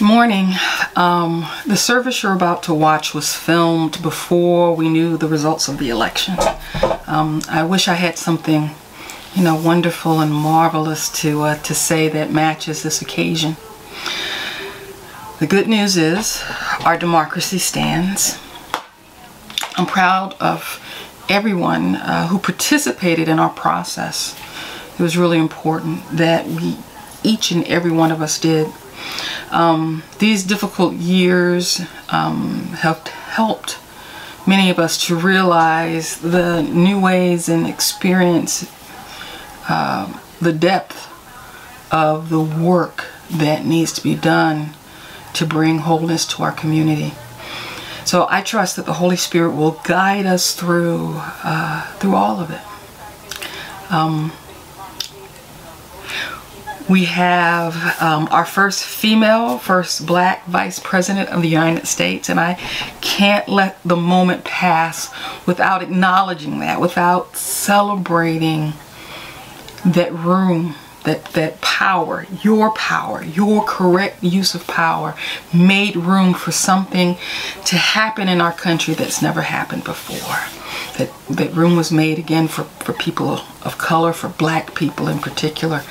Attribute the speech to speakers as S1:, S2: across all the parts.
S1: Morning. Um, the service you're about to watch was filmed before we knew the results of the election. Um, I wish I had something, you know, wonderful and marvelous to uh, to say that matches this occasion. The good news is our democracy stands. I'm proud of everyone uh, who participated in our process. It was really important that we, each and every one of us, did. Um, these difficult years um, have helped many of us to realize the new ways and experience uh, the depth of the work that needs to be done to bring wholeness to our community. So I trust that the Holy Spirit will guide us through uh, through all of it. Um, we have um, our first female, first black vice president of the United States, and I can't let the moment pass without acknowledging that, without celebrating that room, that, that power, your power, your correct use of power made room for something to happen in our country that's never happened before that, that room was made again for, for people of color, for black people in particular,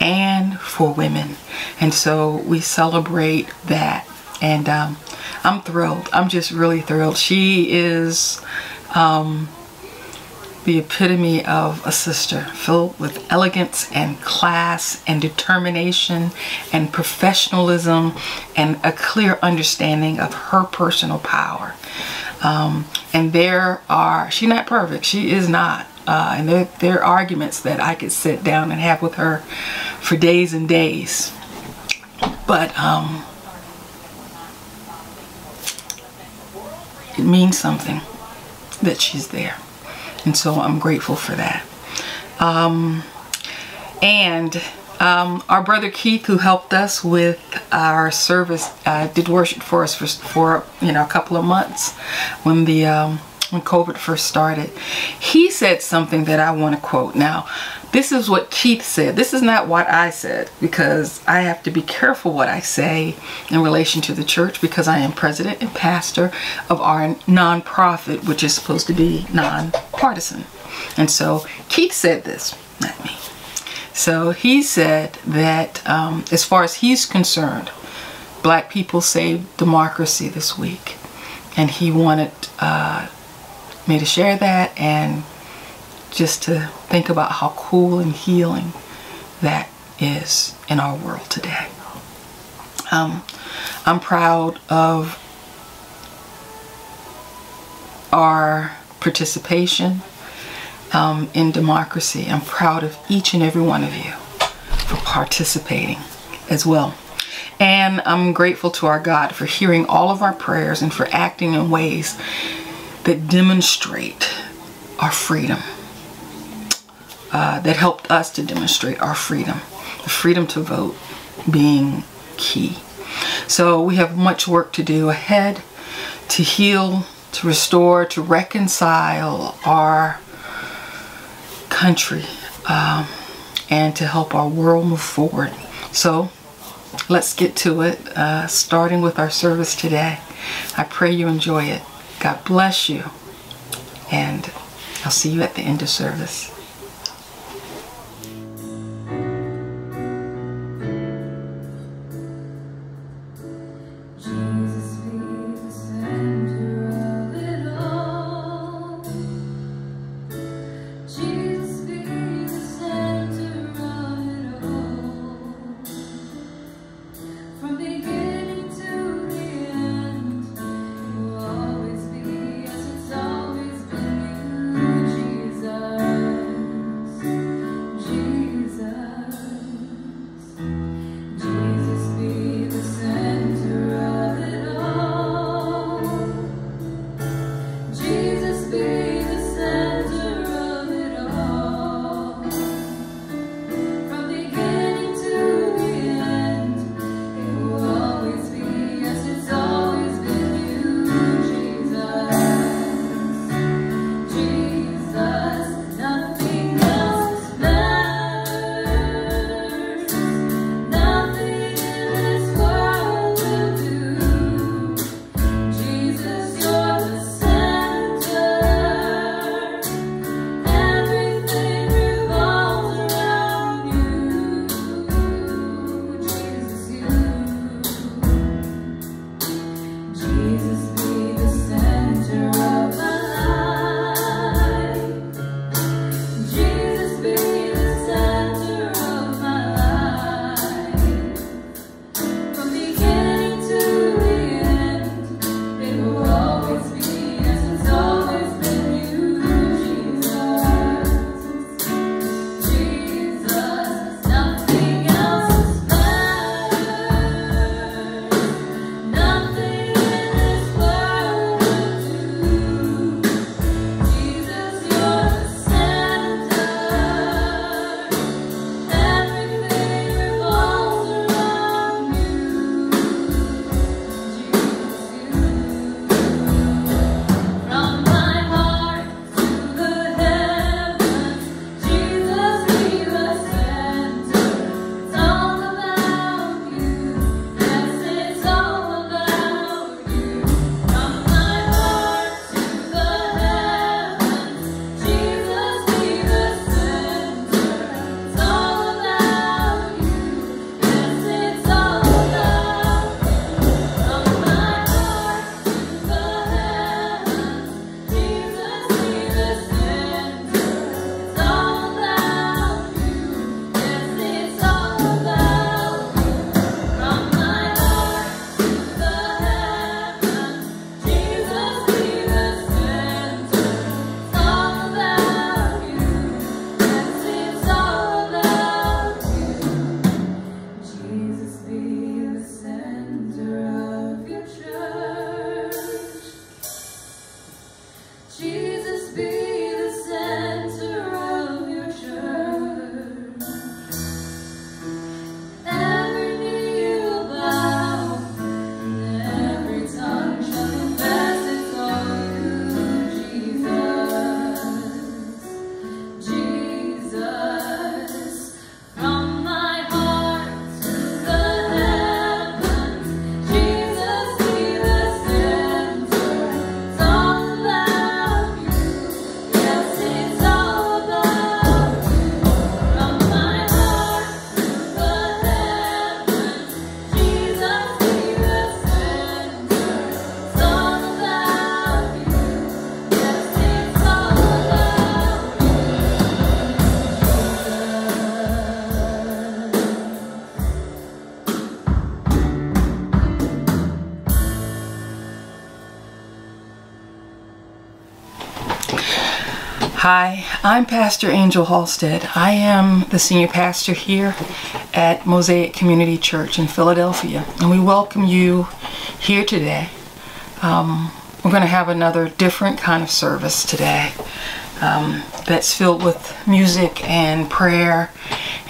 S1: and for women. And so we celebrate that. And um, I'm thrilled. I'm just really thrilled. She is um, the epitome of a sister filled with elegance and class and determination and professionalism and a clear understanding of her personal power. Um, and there are, she's not perfect, she is not. Uh, and there, there are arguments that I could sit down and have with her for days and days. But um, it means something that she's there. And so I'm grateful for that. Um, and um, our brother Keith, who helped us with our service, uh, did worship for us for, for you know a couple of months when the um, when COVID first started. He said something that I want to quote. Now, this is what Keith said. This is not what I said because I have to be careful what I say in relation to the church because I am president and pastor of our nonprofit, which is supposed to be non-partisan. And so Keith said this, not me. So he said that um, as far as he's concerned, black people saved democracy this week. And he wanted uh, me to share that and just to think about how cool and healing that is in our world today. Um, I'm proud of our participation um, in democracy. I'm proud of each and every one of you for participating as well. And I'm grateful to our God for hearing all of our prayers and for acting in ways that demonstrate our freedom. Uh, that helped us to demonstrate our freedom. The freedom to vote being key. So we have much work to do ahead to heal, to restore, to reconcile our country um, and to help our world move forward. So let's get to it, uh, starting with our service today. I pray you enjoy it. God bless you. And I'll see you at the end of service. Hi, I'm Pastor Angel Halstead. I am the senior pastor here at Mosaic Community Church in Philadelphia, and we welcome you here today. Um, we're going to have another different kind of service today um, that's filled with music and prayer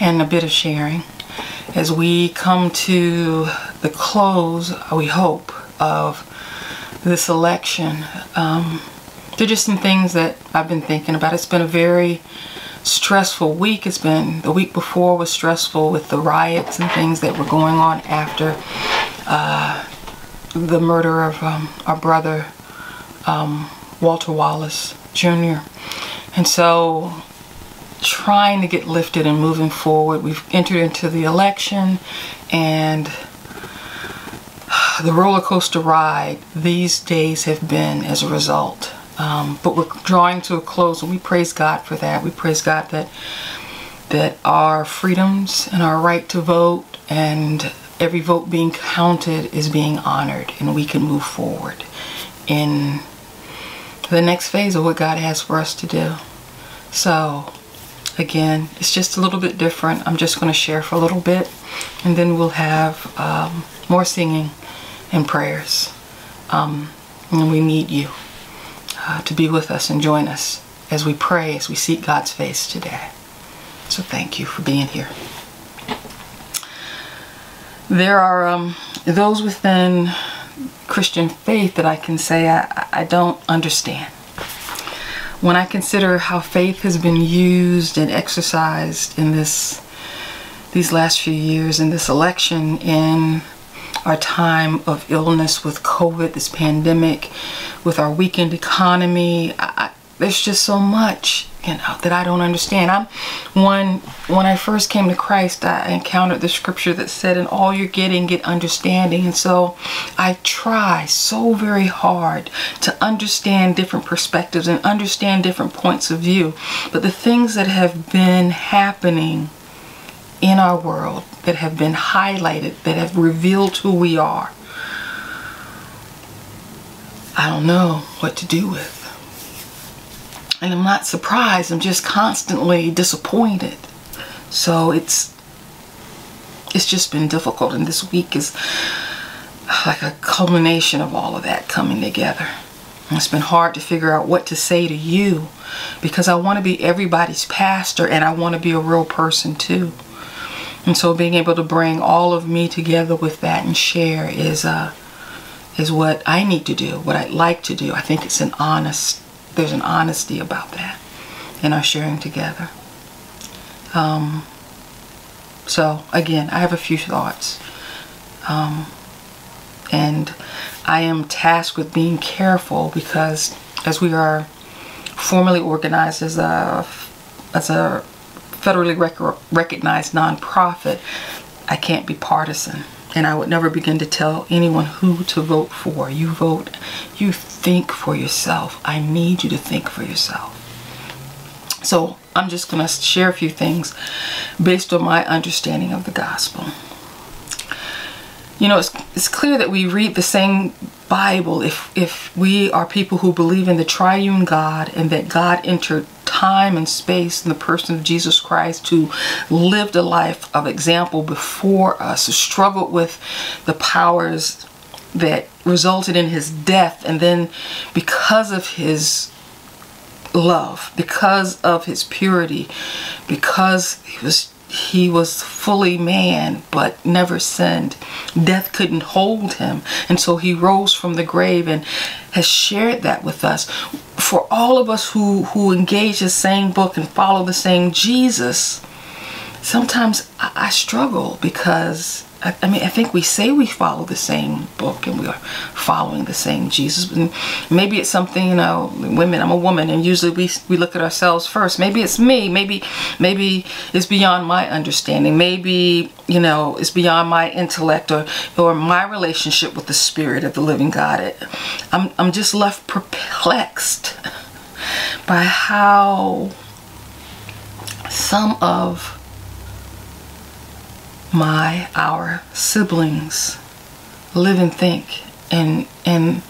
S1: and a bit of sharing as we come to the close, we hope, of this election. Um, there are just some things that I've been thinking about. It's been a very stressful week. It's been the week before was stressful with the riots and things that were going on after uh, the murder of um, our brother um, Walter Wallace Jr. And so trying to get lifted and moving forward. We've entered into the election and the roller coaster ride these days have been as a result. Um, but we're drawing to a close, and we praise God for that. We praise God that that our freedoms and our right to vote and every vote being counted is being honored, and we can move forward in the next phase of what God has for us to do. So, again, it's just a little bit different. I'm just going to share for a little bit, and then we'll have um, more singing and prayers. Um, and we need you uh, to be with us and join us as we pray, as we seek God's face today. So thank you for being here. There are um, those within Christian faith that I can say I, I don't understand. When I consider how faith has been used and exercised in this these last few years in this election in our time of illness with COVID, this pandemic, with our weakened economy. I, I, there's just so much you know that I don't understand. I'm one when I first came to Christ, I encountered the scripture that said, "In all you're getting, get understanding." And so, I try so very hard to understand different perspectives and understand different points of view. But the things that have been happening in our world that have been highlighted, that have revealed who we are, I don't know what to do with. And I'm not surprised, I'm just constantly disappointed. So it's it's just been difficult and this week is like a culmination of all of that coming together. It's been hard to figure out what to say to you because I want to be everybody's pastor and I want to be a real person too. And so being able to bring all of me together with that and share is uh is what I need to do, what I'd like to do. I think it's an honest there's an honesty about that in our sharing together. Um so again, I have a few thoughts. Um and I am tasked with being careful because as we are formally organized as a as a federally rec recognized nonprofit, I can't be partisan. And I would never begin to tell anyone who to vote for. You vote, you think for yourself. I need you to think for yourself. So I'm just going to share a few things based on my understanding of the gospel. You know, it's, it's clear that we read the same Bible if, if we are people who believe in the triune God and that God entered time and space in the person of Jesus Christ who lived a life of example before us, who struggled with the powers that resulted in his death and then because of his love because of his purity because he was he was fully man but never sinned. Death couldn't hold him. And so he rose from the grave and has shared that with us. For all of us who, who engage the same book and follow the same Jesus, sometimes I, I struggle because I, I, mean, I think we say we follow the same book and we are following the same Jesus. And maybe it's something, you know, women, I'm a woman and usually we, we look at ourselves first. Maybe it's me. Maybe, maybe it's beyond my understanding. Maybe, you know, it's beyond my intellect or, or my relationship with the spirit of the living God. It, I'm, I'm just left perplexed by how some of my our siblings live and think and and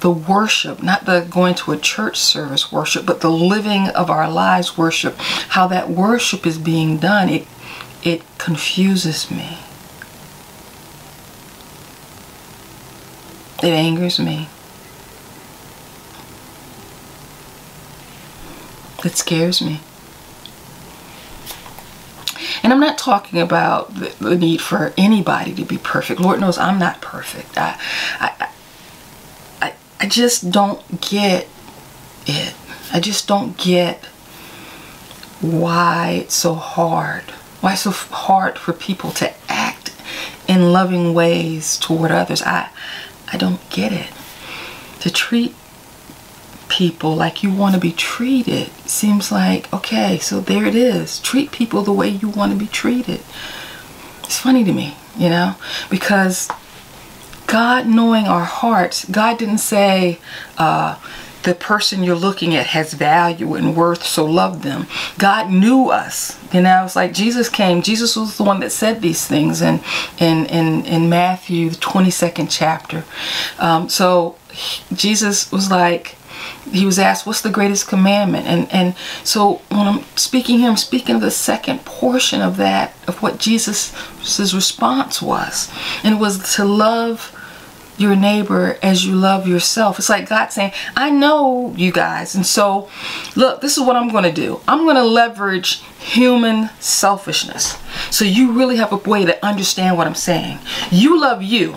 S1: the worship, not the going to a church service worship, but the living of our lives worship, how that worship is being done, it it confuses me. It angers me. It scares me. And I'm not talking about the, the, need for anybody to be perfect. Lord knows I'm not perfect. I, I, I, I just don't get it. I just don't get why it's so hard. Why so hard for people to act in loving ways toward others. I, I don't get it. To treat people like you want to be treated seems like, okay, so there it is. Treat people the way you want to be treated. It's funny to me, you know, because God knowing our hearts, God didn't say, uh, the person you're looking at has value and worth, so love them. God knew us. You know, it's like Jesus came. Jesus was the one that said these things in in in, in Matthew, the 22nd chapter. Um, so Jesus was like, he was asked, "What's the greatest commandment?" And and so when I'm speaking here, I'm speaking of the second portion of that of what Jesus' response was, and it was to love your neighbor as you love yourself. It's like God saying, I know you guys. And so, look, this is what I'm going to do. I'm going to leverage human selfishness. So you really have a way to understand what I'm saying. You love you.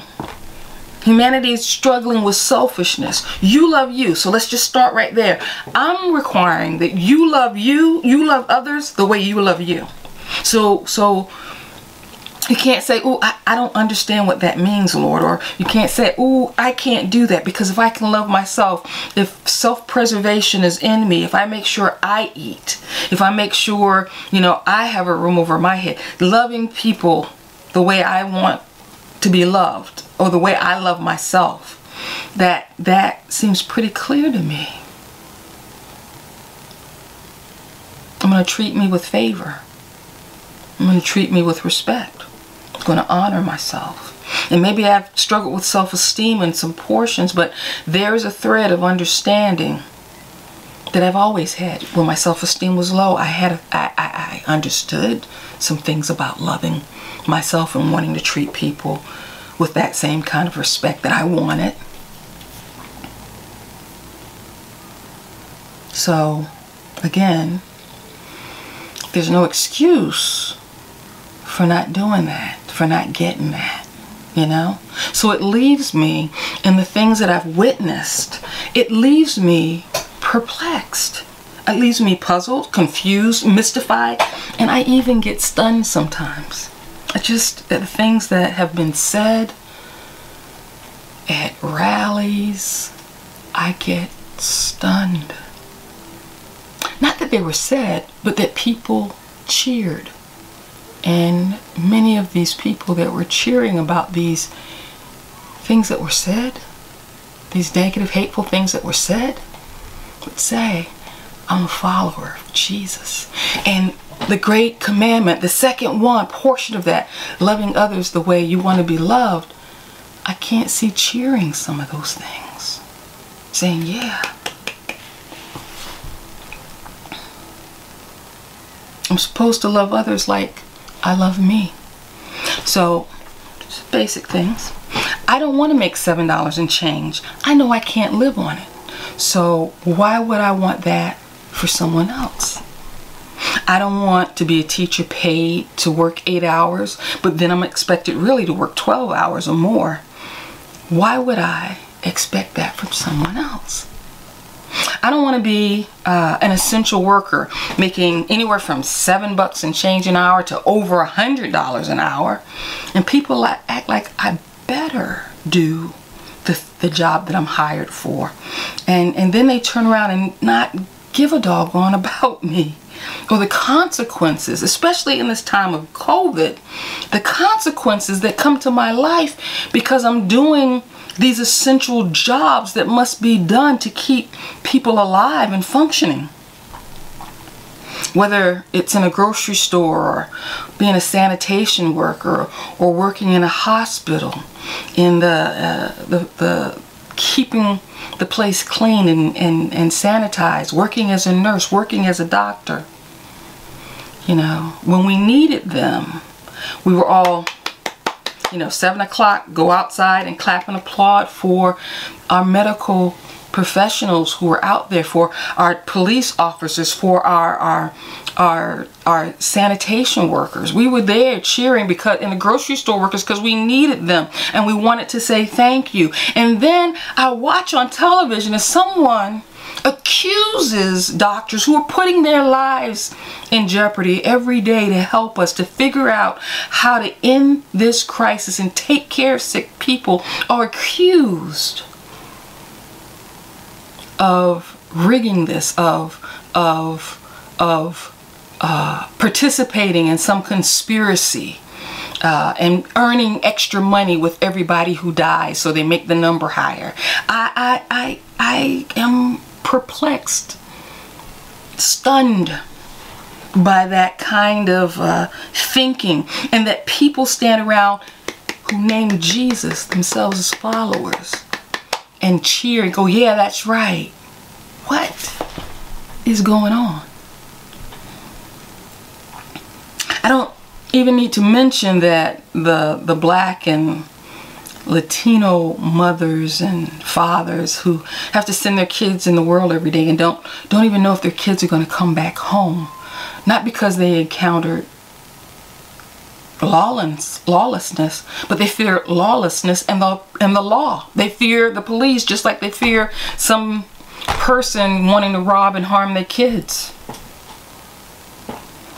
S1: Humanity is struggling with selfishness. You love you. So let's just start right there. I'm requiring that you love you, you love others the way you love you. So so you can't say, oh, I, I don't understand what that means, Lord. Or you can't say, oh, I can't do that because if I can love myself, if self-preservation is in me, if I make sure I eat, if I make sure, you know, I have a room over my head, loving people the way I want to be loved or the way I love myself. That that seems pretty clear to me. I'm going to treat me with favor. I'm going to treat me with respect. I'm going to honor myself. And maybe I've struggled with self-esteem in some portions, but there is a thread of understanding that I've always had. When my self-esteem was low, I had I understood some things about loving myself and wanting to treat people with that same kind of respect that I wanted. So, again, there's no excuse for not doing that, for not getting that, you know? So it leaves me in the things that I've witnessed, it leaves me perplexed. It leaves me puzzled, confused, mystified, and I even get stunned sometimes just the things that have been said at rallies, I get stunned. Not that they were said, but that people cheered. And many of these people that were cheering about these things that were said, these negative, hateful things that were said, would say, I'm a follower of Jesus. And the great commandment, the second one, portion of that, loving others the way you want to be loved, I can't see cheering some of those things. Saying, yeah. I'm supposed to love others like I love me. So, basic things. I don't want to make $7 and change. I know I can't live on it. So, why would I want that for someone else? I don't want to be a teacher paid to work eight hours, but then I'm expected really to work 12 hours or more. Why would I expect that from someone else? I don't want to be uh, an essential worker making anywhere from seven bucks and change an hour to over a hundred dollars an hour. And people act like I better do the, the job that I'm hired for. And, and then they turn around and not give a doggone about me or the consequences, especially in this time of COVID, the consequences that come to my life because I'm doing these essential jobs that must be done to keep people alive and functioning. Whether it's in a grocery store or being a sanitation worker or working in a hospital, in the, uh, the, the keeping the place clean and, and, and sanitized, working as a nurse, working as a doctor. You know, when we needed them, we were all, you know, seven o'clock, go outside and clap and applaud for our medical professionals who are out there, for our police officers, for our our our our sanitation workers. We were there cheering because in the grocery store workers because we needed them and we wanted to say thank you. And then I watch on television as someone accuses doctors who are putting their lives in jeopardy every day to help us to figure out how to end this crisis and take care of sick people are accused of rigging this, of of of uh, participating in some conspiracy. Uh, and earning extra money with everybody who dies, so they make the number higher. I, I, I, I am perplexed, stunned by that kind of uh, thinking, and that people stand around who name Jesus themselves as followers and cheer and go, yeah, that's right. What is going on? I don't even need to mention that the the black and Latino mothers and fathers who have to send their kids in the world every day and don't don't even know if their kids are going to come back home, not because they encountered lawless, lawlessness, but they fear lawlessness and the and the law. They fear the police just like they fear some person wanting to rob and harm their kids.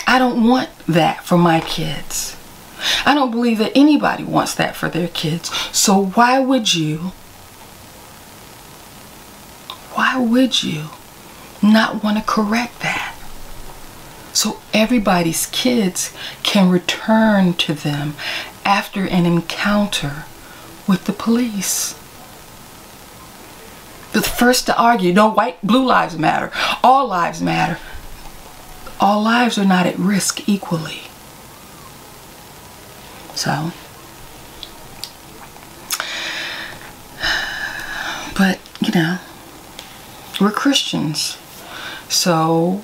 S1: I don't want that for my kids. I don't believe that anybody wants that for their kids. So why would you why would you not want to correct that? So everybody's kids can return to them after an encounter with the police. The first to argue, no white, blue lives matter, all lives matter. All lives are not at risk equally. So, but you know, we're Christians. So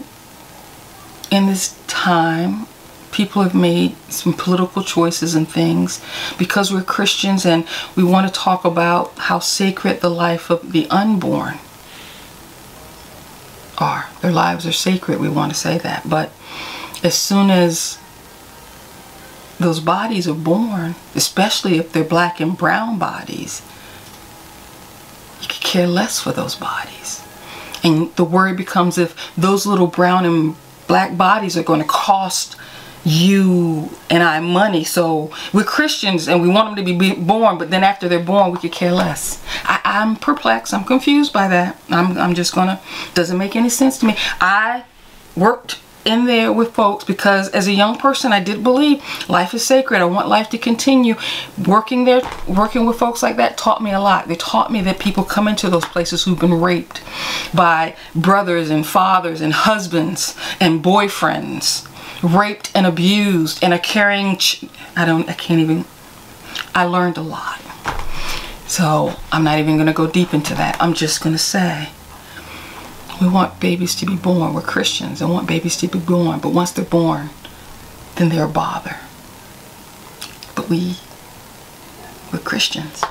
S1: in this time, people have made some political choices and things because we're Christians and we want to talk about how sacred the life of the unborn are. Their lives are sacred, we want to say that. But as soon as those bodies are born, especially if they're black and brown bodies, you could care less for those bodies. And the worry becomes if those little brown and black bodies are going to cost you and I money. So we're Christians and we want them to be born, but then after they're born, we could care less. I, am perplexed. I'm confused by that. I'm, I'm just gonna, doesn't make any sense to me. I worked in there with folks because as a young person I did believe life is sacred. I want life to continue. Working there, working with folks like that taught me a lot. They taught me that people come into those places who've been raped by brothers and fathers and husbands and boyfriends, raped and abused and a caring I don't I can't even I learned a lot. So, I'm not even going to go deep into that. I'm just going to say we want babies to be born. We're Christians and want babies to be born. But once they're born, then they're a bother. But we, we're Christians.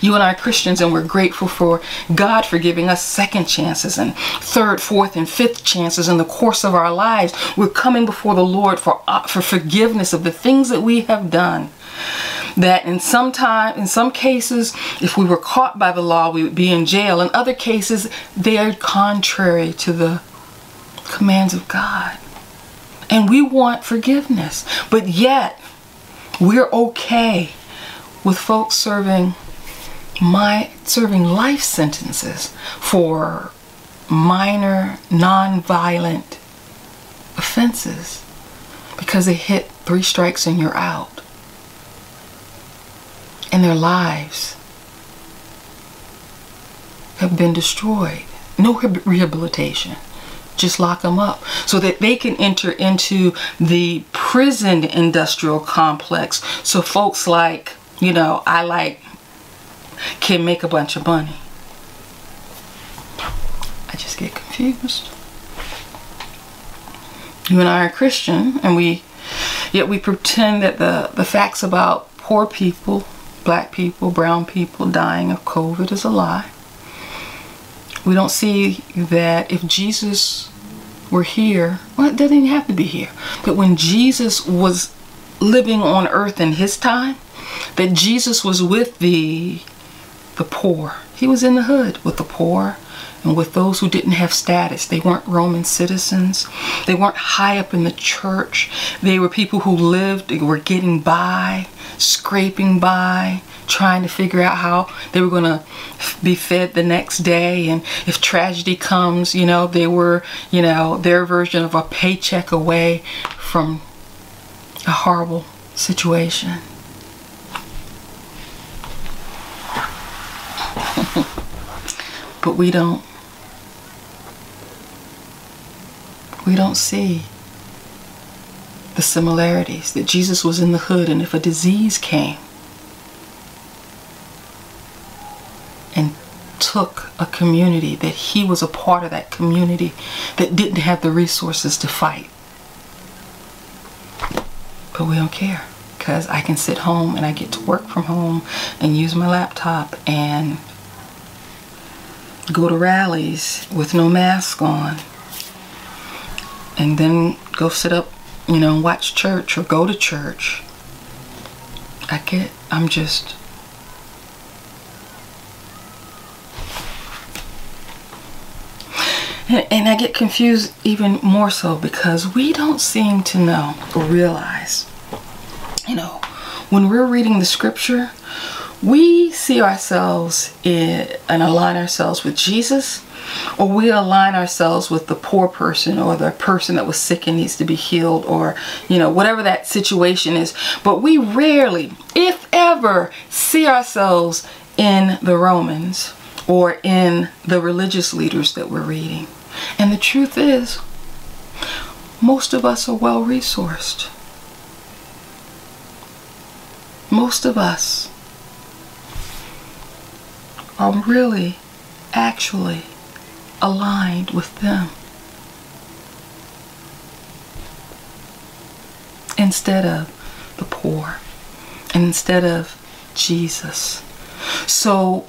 S1: You and I are Christians and we're grateful for God for giving us second chances and third, fourth, and fifth chances in the course of our lives. We're coming before the Lord for, uh, for forgiveness of the things that we have done that in some time, in some cases, if we were caught by the law, we would be in jail. In other cases, they are contrary to the commands of God. And we want forgiveness. But yet, we're okay with folks serving my serving life sentences for minor non-violent offenses because they hit three strikes and you're out and their lives have been destroyed. No rehabilitation. Just lock them up so that they can enter into the prison industrial complex. So folks like, you know, I like can make a bunch of money. I just get confused. You and I are Christian, and we yet we pretend that the, the facts about poor people, black people, brown people dying of COVID is a lie. We don't see that if Jesus were here, well, it doesn't even have to be here, but when Jesus was living on earth in his time, that Jesus was with the the poor. He was in the hood with the poor and with those who didn't have status. They weren't Roman citizens. They weren't high up in the church. They were people who lived, were getting by, scraping by, trying to figure out how they were going to be fed the next day. And if tragedy comes, you know, they were, you know, their version of a paycheck away from a horrible situation. but we don't we don't see the similarities that Jesus was in the hood and if a disease came and took a community that he was a part of that community that didn't have the resources to fight. But we don't care because I can sit home and I get to work from home and use my laptop and go to rallies with no mask on and then go sit up, you know, watch church or go to church. I get, I'm just. And, I get confused even more so because we don't seem to know or realize, you know, when we're reading the scripture, we see ourselves in, and align ourselves with Jesus, or we align ourselves with the poor person or the person that was sick and needs to be healed, or you know, whatever that situation is. But we rarely, if ever, see ourselves in the Romans or in the religious leaders that we're reading. And the truth is, most of us are well resourced. Most of us are really actually aligned with them instead of the poor and instead of Jesus. So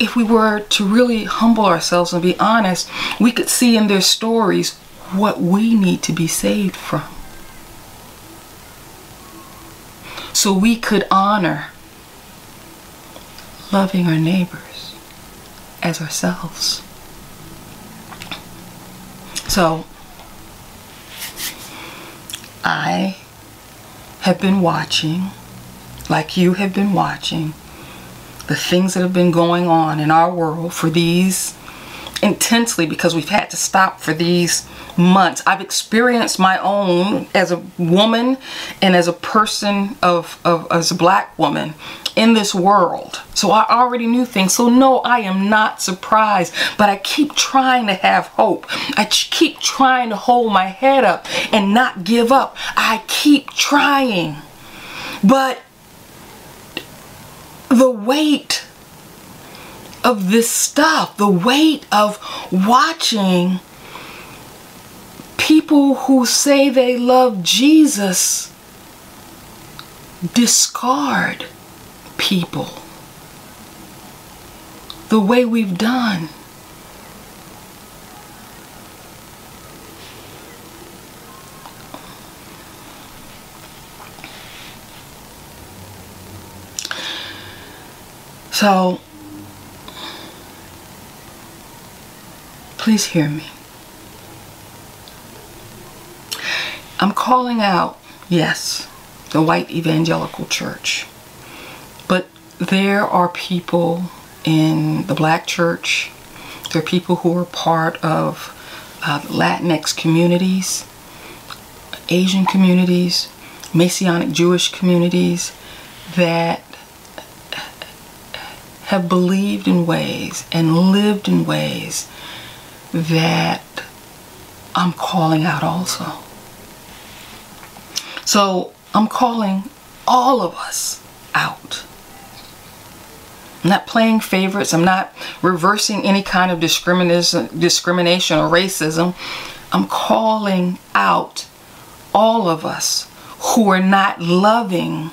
S1: if we were to really humble ourselves and be honest, we could see in their stories what we need to be saved from. So we could honor loving our neighbors as ourselves. So, I have been watching, like you have been watching, the things that have been going on in our world for these intensely because we've had to stop for these months. I've experienced my own as a woman and as a person of, of as a black woman in this world. So I already knew things. So no, I am not surprised, but I keep trying to have hope. I keep trying to hold my head up and not give up. I keep trying. But the weight of this stuff, the weight of watching people who say they love Jesus discard people the way we've done. So, please hear me. I'm calling out, yes, the white evangelical church. There are people in the black church, there are people who are part of uh, Latinx communities, Asian communities, Messianic Jewish communities that have believed in ways and lived in ways that I'm calling out also. So I'm calling all of us out. I'm not playing favorites. I'm not reversing any kind of discrimination, discrimination or racism. I'm calling out all of us who are not loving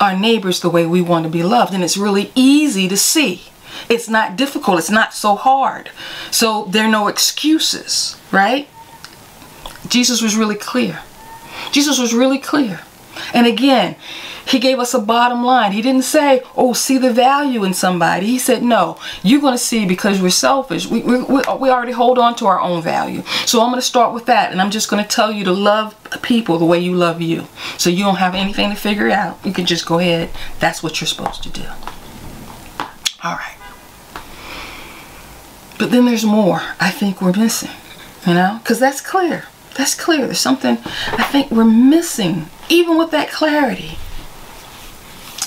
S1: our neighbors the way we want to be loved. And it's really easy to see. It's not difficult. It's not so hard. So there are no excuses, right? Jesus was really clear. Jesus was really clear. And again, he gave us a bottom line. He didn't say, oh, see the value in somebody. He said, no, you're going to see because we're selfish. We, we, we already hold on to our own value. So I'm going to start with that. And I'm just going to tell you to love people the way you love you. So you don't have anything to figure out. You can just go ahead. That's what you're supposed to do. All right. But then there's more I think we're missing, you know, because that's clear. That's clear. There's something I think we're missing, even with that clarity.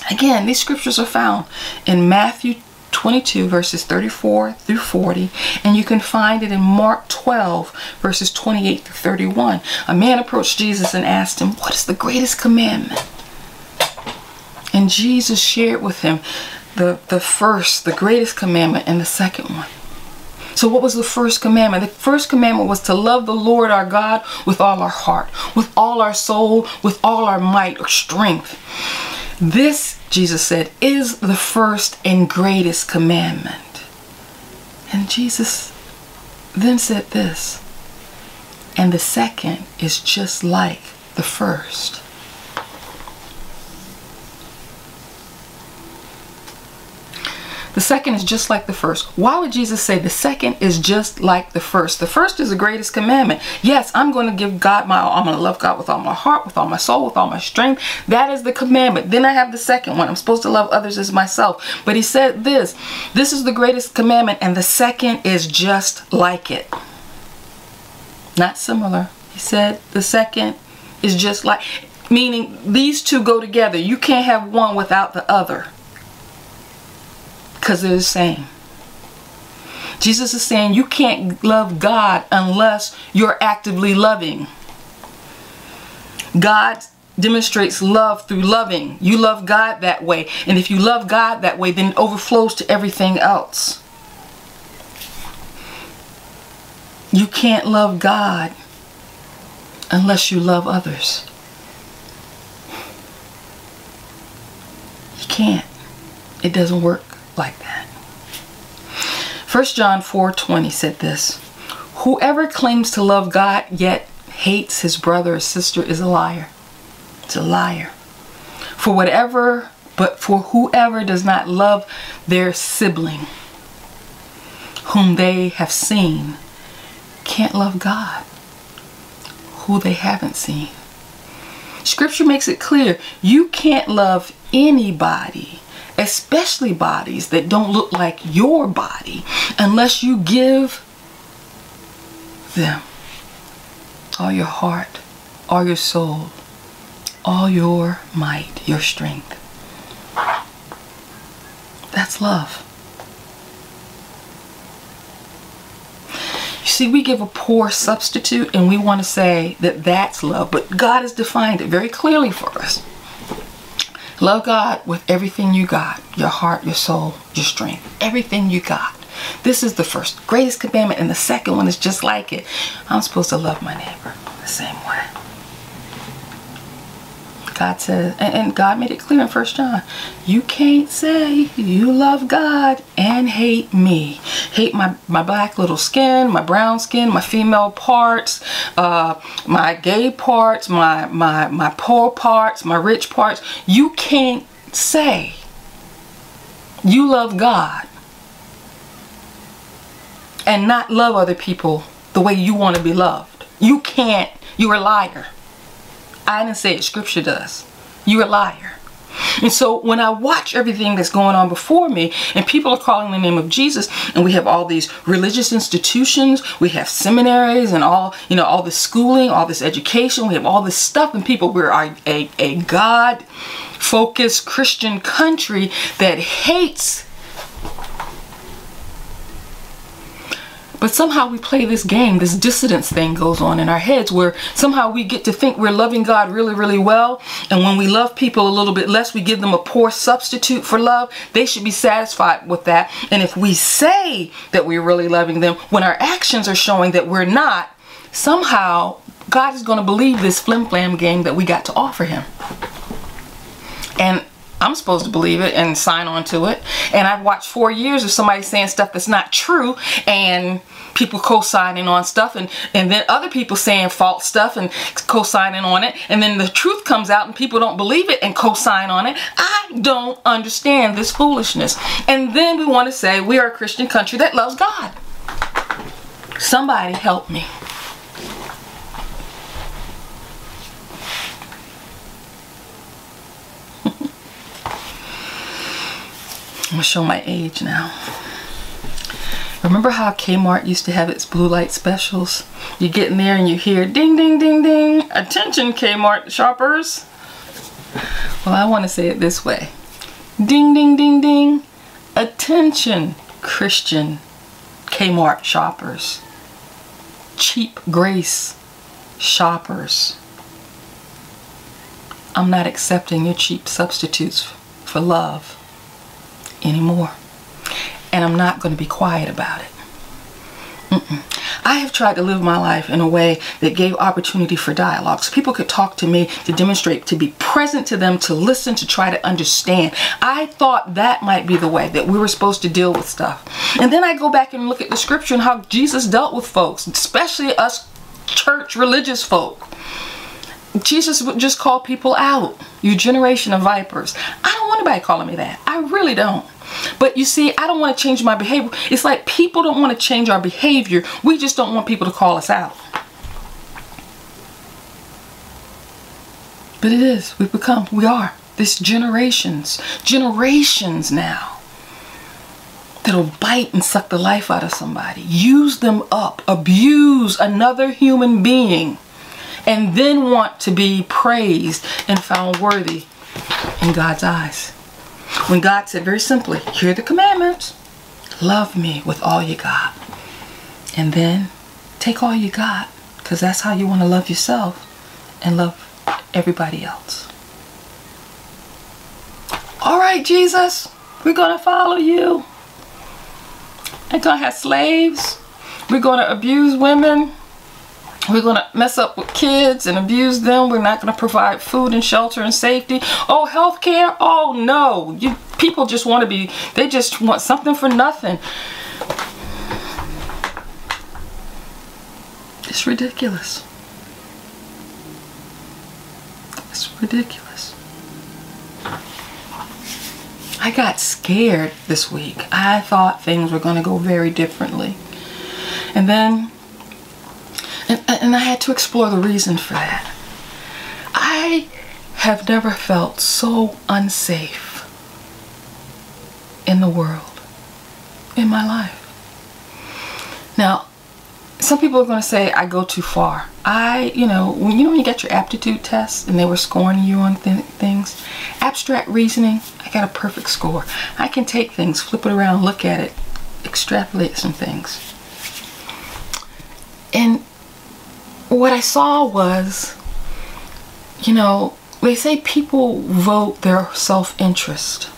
S1: Again, these scriptures are found in Matthew 22, verses 34 through 40, and you can find it in Mark 12, verses 28 through 31. A man approached Jesus and asked him, What is the greatest commandment? And Jesus shared with him the, the first, the greatest commandment, and the second one. So, what was the first commandment? The first commandment was to love the Lord our God with all our heart, with all our soul, with all our might or strength. This, Jesus said, is the first and greatest commandment. And Jesus then said this, and the second is just like the first. The second is just like the first. Why would Jesus say the second is just like the first? The first is the greatest commandment. Yes, I'm going to give God my I'm going to love God with all my heart, with all my soul, with all my strength. That is the commandment. Then I have the second one. I'm supposed to love others as myself. But he said this, this is the greatest commandment and the second is just like it. Not similar. He said the second is just like meaning these two go together. You can't have one without the other because they're the same. Jesus is saying you can't love God unless you're actively loving. God demonstrates love through loving. You love God that way. And if you love God that way, then it overflows to everything else. You can't love God unless you love others. You can't. It doesn't work like that. 1 John 4:20 said this. Whoever claims to love God yet hates his brother or sister is a liar. It's a liar. For whatever but for whoever does not love their sibling whom they have seen can't love God who they haven't seen. Scripture makes it clear you can't love anybody especially bodies that don't look like your body, unless you give them all your heart, all your soul, all your might, your strength. That's love. You see, we give a poor substitute and we want to say that that's love, but God has defined it very clearly for us. Love God with everything you got your heart, your soul, your strength, everything you got. This is the first greatest commandment, and the second one is just like it. I'm supposed to love my neighbor the same way. God says, and God made it clear in First John, you can't say you love God and hate me. Hate my, my black little skin, my brown skin, my female parts, uh, my gay parts, my, my, my poor parts, my rich parts. You can't say you love God and not love other people the way you want to be loved. You can't. You're a liar. I didn't say it, scripture does. You're a liar. And so when I watch everything that's going on before me and people are calling the name of Jesus and we have all these religious institutions, we have seminaries and all, you know, all this schooling, all this education, we have all this stuff and people, we're a, a, a God focused Christian country that hates But somehow we play this game, this dissidence thing goes on in our heads where somehow we get to think we're loving God really, really well. And when we love people a little bit less, we give them a poor substitute for love. They should be satisfied with that. And if we say that we're really loving them when our actions are showing that we're not, somehow God is going to believe this flim flam game that we got to offer him. And I'm supposed to believe it and sign on to it. And I've watched four years of somebody saying stuff that's not true and people co-signing on stuff and, and then other people saying false stuff and co-signing on it. And then the truth comes out and people don't believe it and co-sign on it. I don't understand this foolishness. And then we want to say we are a Christian country that loves God. Somebody help me. I'm gonna show my age now. Remember how Kmart used to have its blue light specials? You get in there and you hear ding, ding, ding, ding. Attention, Kmart shoppers. Well, I want to say it this way. Ding, ding, ding, ding. Attention, Christian Kmart shoppers. Cheap grace shoppers. I'm not accepting your cheap substitutes for love anymore. And I'm not going to be quiet about it. Mm-mm. I have tried to live my life in a way that gave opportunity for dialogues. People could talk to me to demonstrate, to be present to them, to listen, to try to understand. I thought that might be the way that we were supposed to deal with stuff. And then I go back and look at the scripture and how Jesus dealt with folks, especially us church religious folk. Jesus would just call people out. You generation of vipers. I don't want anybody calling me that. I really don't. But you see, I don't want to change my behavior. It's like people don't want to change our behavior. We just don't want people to call us out. But it is. We've become, we are. This generations, generations now that'll bite and suck the life out of somebody, use them up, abuse another human being, and then want to be praised and found worthy in God's eyes. When God said very simply, here are the commandments. Love me with all you got. And then take all you got because that's how you want to love yourself and love everybody else. All right, Jesus, we're going to follow you. We're going to have slaves. We're going to abuse women. We're going to mess up with kids and abuse them. We're not going to provide food and shelter and safety. Oh, health care? Oh, no. You, people just want to be, they just want something for nothing. It's ridiculous. It's ridiculous. I got scared this week. I thought things were going to go very differently. And then and, and I had to explore the reason for that. I have never felt so unsafe in the world in my life. Now, some people are going to say I go too far. I, you know, when you know when you get your aptitude test and they were scoring you on th things, abstract reasoning, I got a perfect score. I can take things, flip it around, look at it, extrapolate some things. And what I saw was, you know, they say people vote their self-interest.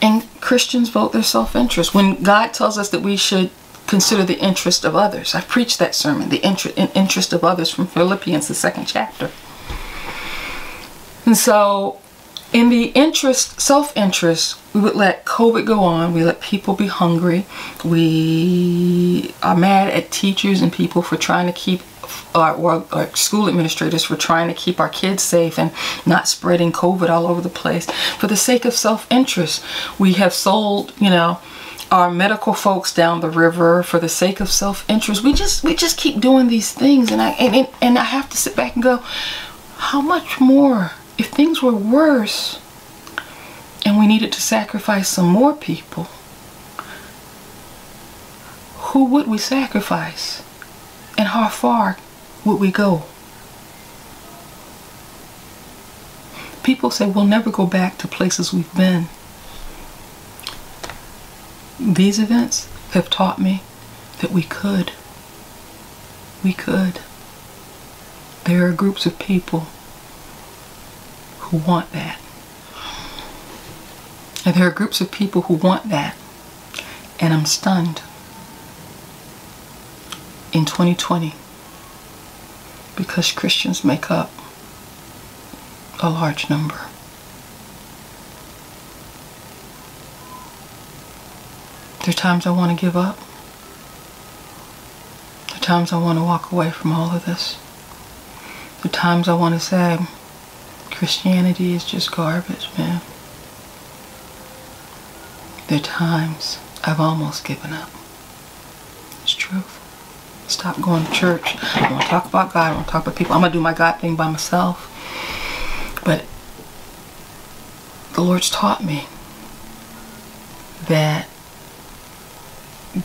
S1: And Christians vote their self-interest. When God tells us that we should consider the interest of others. I preached that sermon, the interest of others from Philippians, the second chapter. And so in the interest, self-interest, we would let COVID go on. We let people be hungry. We are mad at teachers and people for trying to keep, our, school administrators for trying to keep our kids safe and not spreading COVID all over the place. For the sake of self-interest, we have sold, you know, our medical folks down the river for the sake of self-interest. We just, we just keep doing these things, and I, and, and I have to sit back and go, how much more? If things were worse and we needed to sacrifice some more people, who would we sacrifice? And how far would we go? People say we'll never go back to places we've been. These events have taught me that we could. We could. There are groups of people who want that. And there are groups of people who want that. And I'm stunned. In 2020, because Christians make up a large number. There are times I want to give up. There are times I want to walk away from all of this. There are times I want to say, Christianity is just garbage, man. There are times I've almost given up. It's truth. Stop going to church. I want to talk about God. I want to talk about people. I'm going to do my God thing by myself. But the Lord's taught me that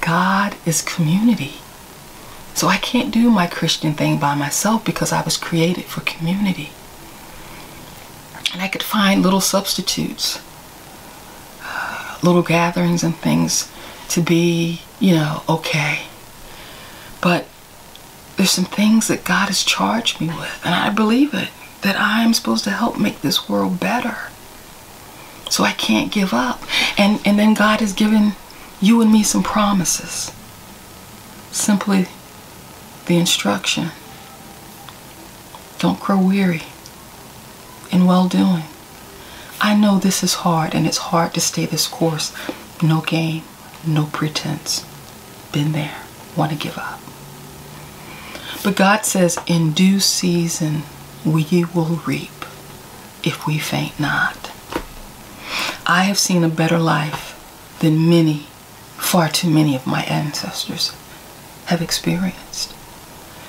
S1: God is community. So I can't do my Christian thing by myself because I was created for community. And I could find little substitutes, little gatherings and things to be, you know, okay. But there's some things that God has charged me with, and I believe it, that I'm supposed to help make this world better. So I can't give up. And and then God has given you and me some promises. Simply the instruction. Don't grow weary in well doing. I know this is hard and it's hard to stay this course. No game, no pretense. Been there, want to give up. But God says, in due season we will reap if we faint not. I have seen a better life than many, far too many of my ancestors have experienced.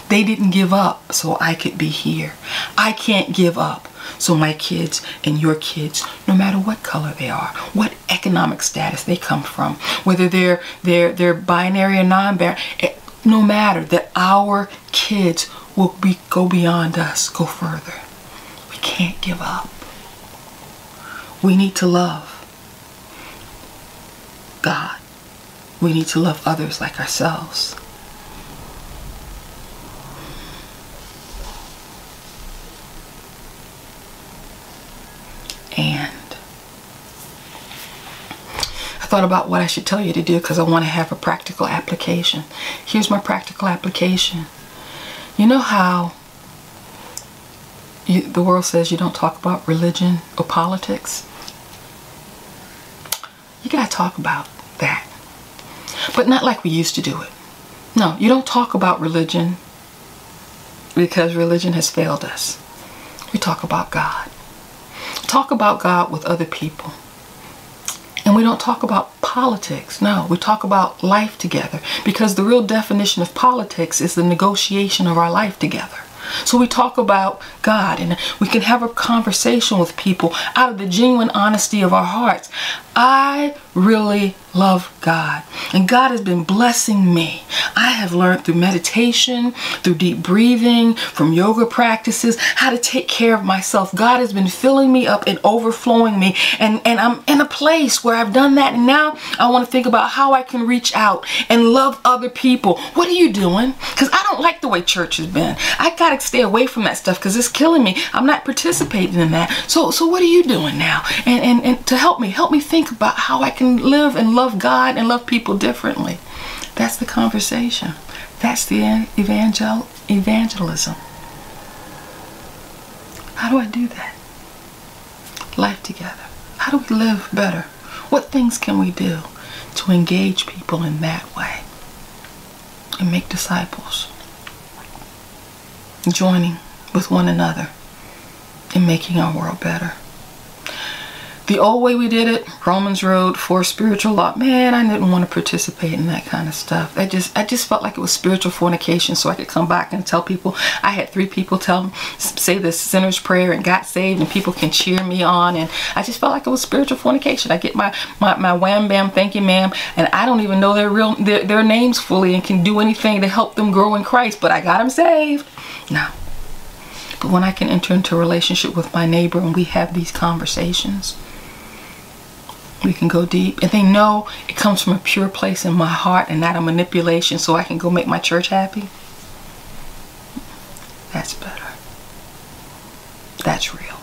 S1: They didn't give up so I could be here. I can't give up so my kids and your kids, no matter what color they are, what economic status they come from, whether they're they're they're binary or non-binary, eh, no matter that our kids will be go beyond us, go further. We can't give up. We need to love God. We need to love others like ourselves. And I thought about what I should tell you to do because I want to have a practical application. Here's my practical application. You know how you, the world says you don't talk about religion or politics? You got to talk about that. But not like we used to do it. No, you don't talk about religion because religion has failed us. We talk about God. Talk about God with other people. And we don't talk about politics. No, we talk about life together because the real definition of politics is the negotiation of our life together. So we talk about God and we can have a conversation with people out of the genuine honesty of our hearts. I really love God. And God has been blessing me. I have learned through meditation, through deep breathing, from yoga practices, how to take care of myself. God has been filling me up and overflowing me. And, and I'm in a place where I've done that. And now I want to think about how I can reach out and love other people. What are you doing? Because I don't like the way church has been. I got to stay away from that stuff because it's killing me. I'm not participating in that. So, so what are you doing now? And, and, and to help me, help me think think about how I can live and love God and love people differently. That's the conversation. That's the evangel evangelism. How do I do that? Life together. How do we live better? What things can we do to engage people in that way and make disciples? Joining with one another and making our world better the old way we did it, Romans Road four spiritual law. Man, I didn't want to participate in that kind of stuff. I just, I just felt like it was spiritual fornication, so I could come back and tell people. I had three people tell, say the sinner's prayer and got saved, and people can cheer me on, and I just felt like it was spiritual fornication. I get my, my, my wham bam, thank you, ma'am, and I don't even know their real, their, their names fully, and can do anything to help them grow in Christ, but I got them saved. No. But when I can enter into a relationship with my neighbor and we have these conversations We can go deep. And they know it comes from a pure place in my heart and not a manipulation so I can go make my church happy. That's better. That's real.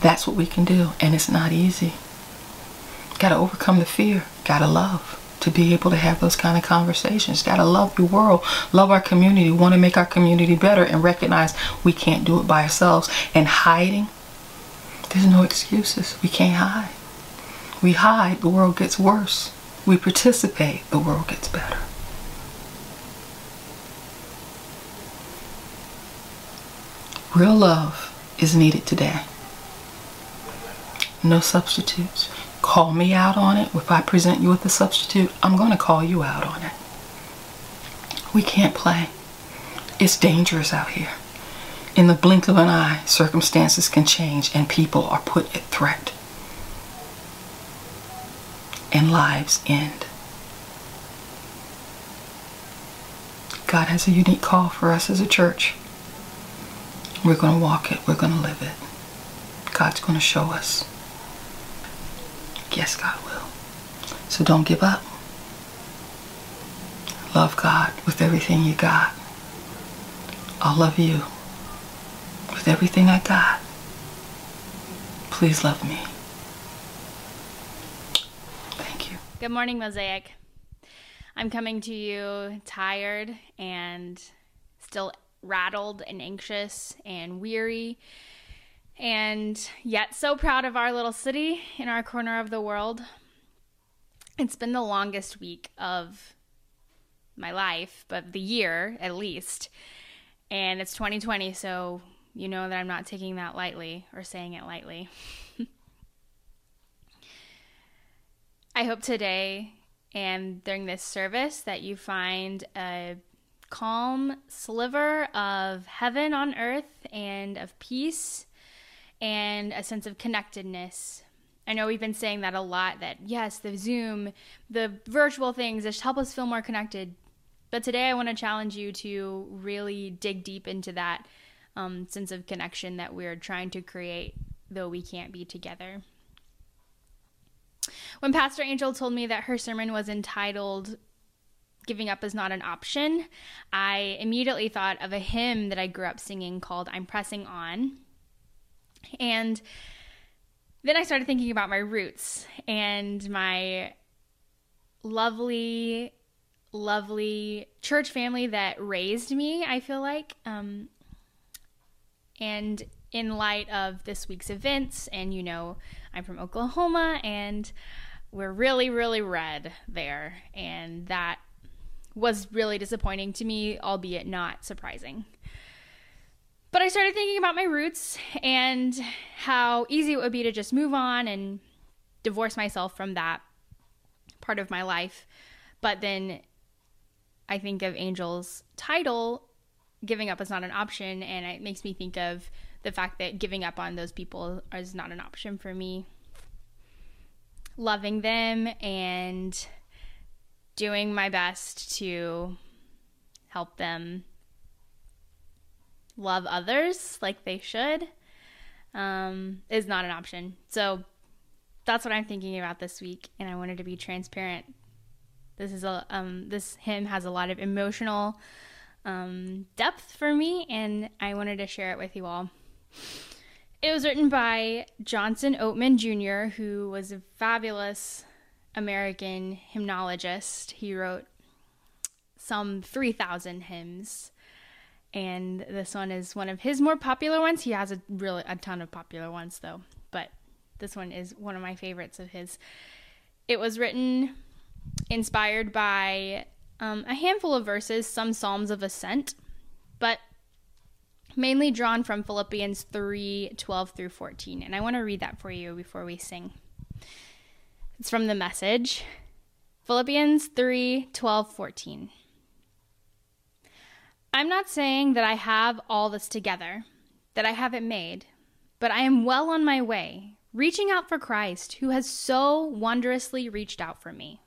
S1: That's what we can do. And it's not easy. Got to overcome the fear. Got to love to be able to have those kind of conversations. Got to love the world, love our community, want to make our community better, and recognize we can't do it by ourselves. And hiding, there's no excuses. We can't hide. We hide, the world gets worse. We participate, the world gets better. Real love is needed today. No substitutes. Call me out on it. If I present you with a substitute, I'm going to call you out on it. We can't play. It's dangerous out here. In the blink of an eye, circumstances can change and people are put at threat. And lives end. God has a unique call for us as a church. We're going to walk it. We're going to live it. God's going to show us. Yes, God will. So don't give up. Love God with everything you got. I'll love you with everything I got. Please love me. Thank you.
S2: Good morning, Mosaic. I'm coming to you tired and still rattled and anxious and weary, and yet so proud of our little city in our corner of the world. It's been the longest week of my life, but the year at least. And it's 2020, so you know that I'm not taking that lightly or saying it lightly. I hope today and during this service that you find a calm sliver of heaven on earth and of peace and a sense of connectedness. I know we've been saying that a lot that yes, the Zoom, the virtual things just help us feel more connected. But today I want to challenge you to really dig deep into that um, sense of connection that we're trying to create, though we can't be together. When Pastor Angel told me that her sermon was entitled giving up is not an option, I immediately thought of a hymn that I grew up singing called I'm Pressing On. And then I started thinking about my roots and my lovely, lovely church family that raised me, I feel like. Um, and in light of this week's events, and you know, I'm from Oklahoma and we're really, really red there. And that was really disappointing to me, albeit not surprising. But I started thinking about my roots and how easy it would be to just move on and divorce myself from that part of my life. But then I think of Angel's title, Giving Up is Not an Option, and it makes me think of the fact that giving up on those people is not an option for me. Loving them and doing my best to help them love others like they should um, is not an option. So that's what I'm thinking about this week, and I wanted to be transparent. This is a um, this hymn has a lot of emotional um, depth for me, and I wanted to share it with you all. It was written by Johnson Oatman Jr., who was a fabulous American hymnologist. He wrote some 3,000 hymns. And this one is one of his more popular ones. He has a really a ton of popular ones though, but this one is one of my favorites of his. It was written inspired by um, a handful of verses, some Psalms of Ascent, but mainly drawn from Philippians 3 12 through 14. And I want to read that for you before we sing. It's from the message Philippians 3 12, 14. I'm not saying that I have all this together, that I have it made, but I am well on my way, reaching out for Christ, who has so wondrously reached out for me.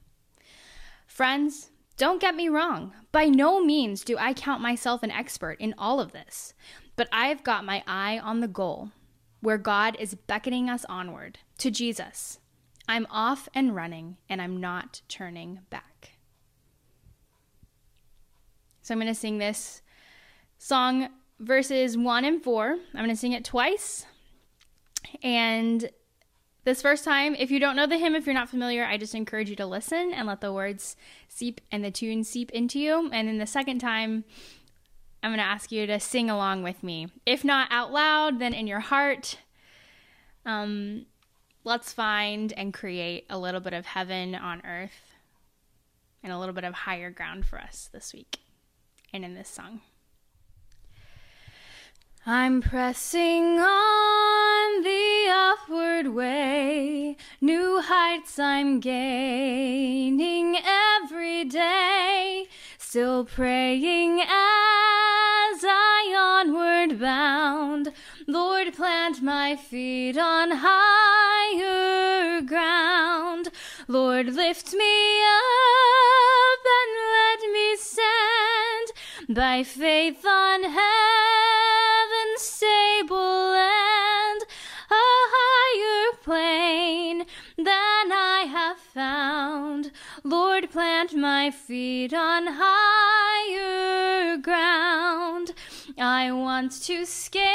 S2: Friends, don't get me wrong. By no means do I count myself an expert in all of this, but I've got my eye on the goal, where God is beckoning us onward to Jesus I'm off and running, and I'm not turning back. So I'm going to sing this song, verses one and four. I'm going to sing it twice. And this first time, if you don't know the hymn, if you're not familiar, I just encourage you to listen and let the words seep and the tune seep into you. And then the second time, I'm going to ask you to sing along with me. If not out loud, then in your heart. Um, let's find and create a little bit of heaven on earth and a little bit of higher ground for us this week and in this song. I'm pressing on the upward way, new heights I'm gaining every day, still praying as I onward bound. Lord, plant my feet on higher ground. Lord, lift me up and let me stand by faith on heaven's tableland, a higher plane than I have found. Lord, plant my feet on higher ground. I want to scale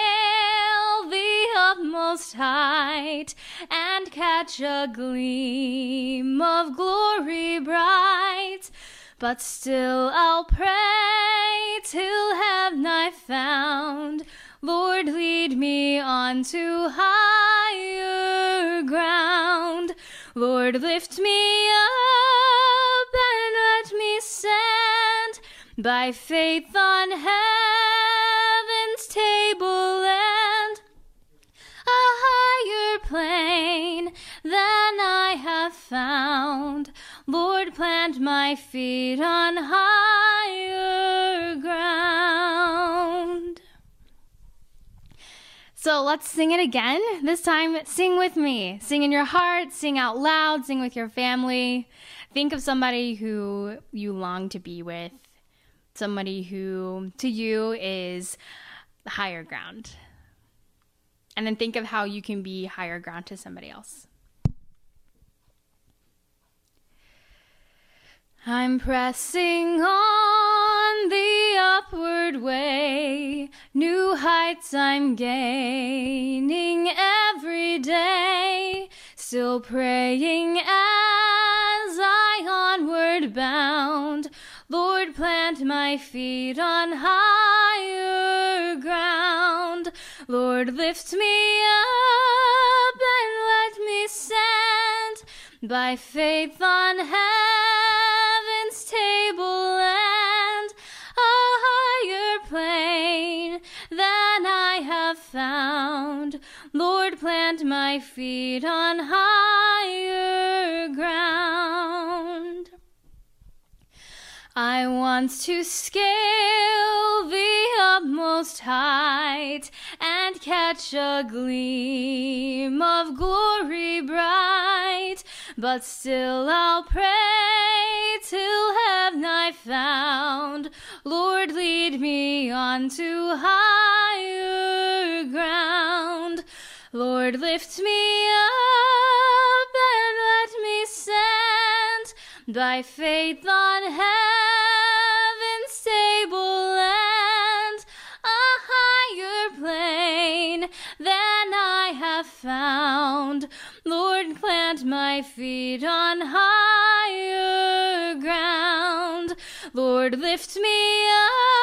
S2: the utmost height and catch a gleam of glory bright. But still I'll pray till heaven I found. Lord, lead me on to higher ground. Lord, lift me up and let me stand by faith on heaven's tableland, a higher plane than I have found. Lord, plant my feet on higher ground. So let's sing it again. This time, sing with me. Sing in your heart, sing out loud, sing with your family. Think of somebody who you long to be with, somebody who to you is higher ground. And then think of how you can be higher ground to somebody else. I'm pressing on the upward way, new heights I'm gaining every day, still praying as I onward bound. Lord, plant my feet on higher ground. Lord, lift me up and let me stand by faith on heaven's plant my feet on higher ground. I want to scale the utmost height and catch a gleam of glory bright, but still I'll pray till heaven I found. Lord, lead me on to higher ground. Lord, lift me up and let me stand by faith on heaven's tableland, a higher plane than I have found. Lord, plant my feet on higher ground. Lord, lift me up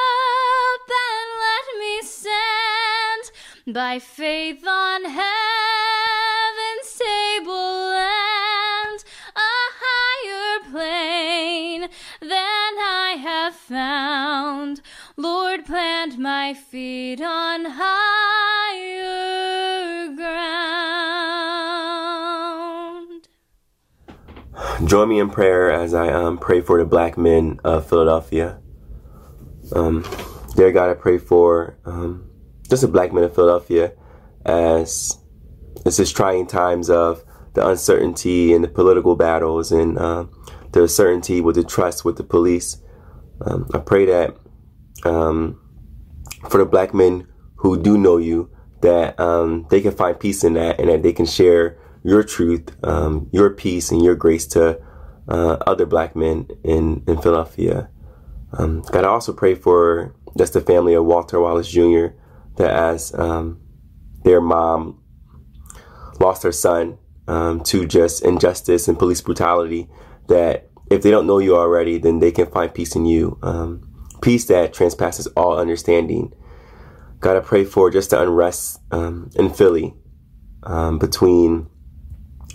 S2: by faith on heaven's tableland, a higher plane than I have found. Lord, plant my feet on higher ground.
S3: Join me in prayer as I um, pray for the black men of Philadelphia. Um, dear God, I pray for um, just the black men in Philadelphia as it's just trying times of the uncertainty and the political battles and uh, the uncertainty with the trust with the police. Um, I pray that um, for the black men who do know you, that um, they can find peace in that and that they can share your truth, um, your peace, and your grace to uh, other black men in, in Philadelphia. Um, God, I also pray for just the family of Walter Wallace Jr. that as um, their mom lost her son um, to just injustice and police brutality, that if they don't know you already, then they can find peace in you. Um, peace that transpasses all understanding. God, I pray for just the unrest um, in Philly um, between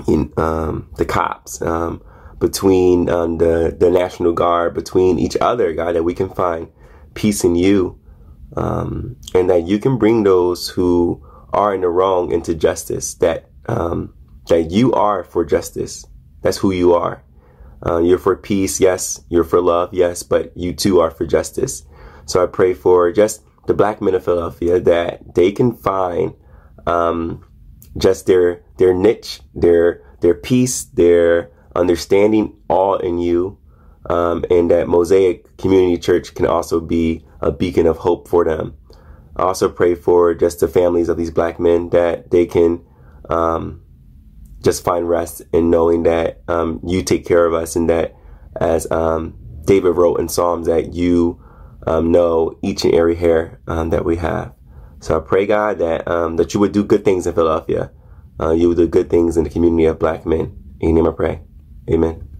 S3: in, um, the cops, between the the National Guard, between each other, God, that we can find peace in you, um, and that you can bring those who are in the wrong into justice. That that you are for justice. That's who you are. Uh, you're for peace, yes. You're for love, yes. But you too are for justice. So I pray for just the black men of Philadelphia that they can find um, just their their niche, their their peace, their understanding, all in you, um, and that Mosaic Community Church can also be a beacon of hope for them. I also pray for just the families of these black men that they can um, just find rest in knowing that um, you take care of us and that as um, David wrote in Psalms that you um, know each and every hair um, that we have. So I pray God that um, that you would do good things in Philadelphia. Uh, you would do good things in the community of black men. In your name I pray. Amen.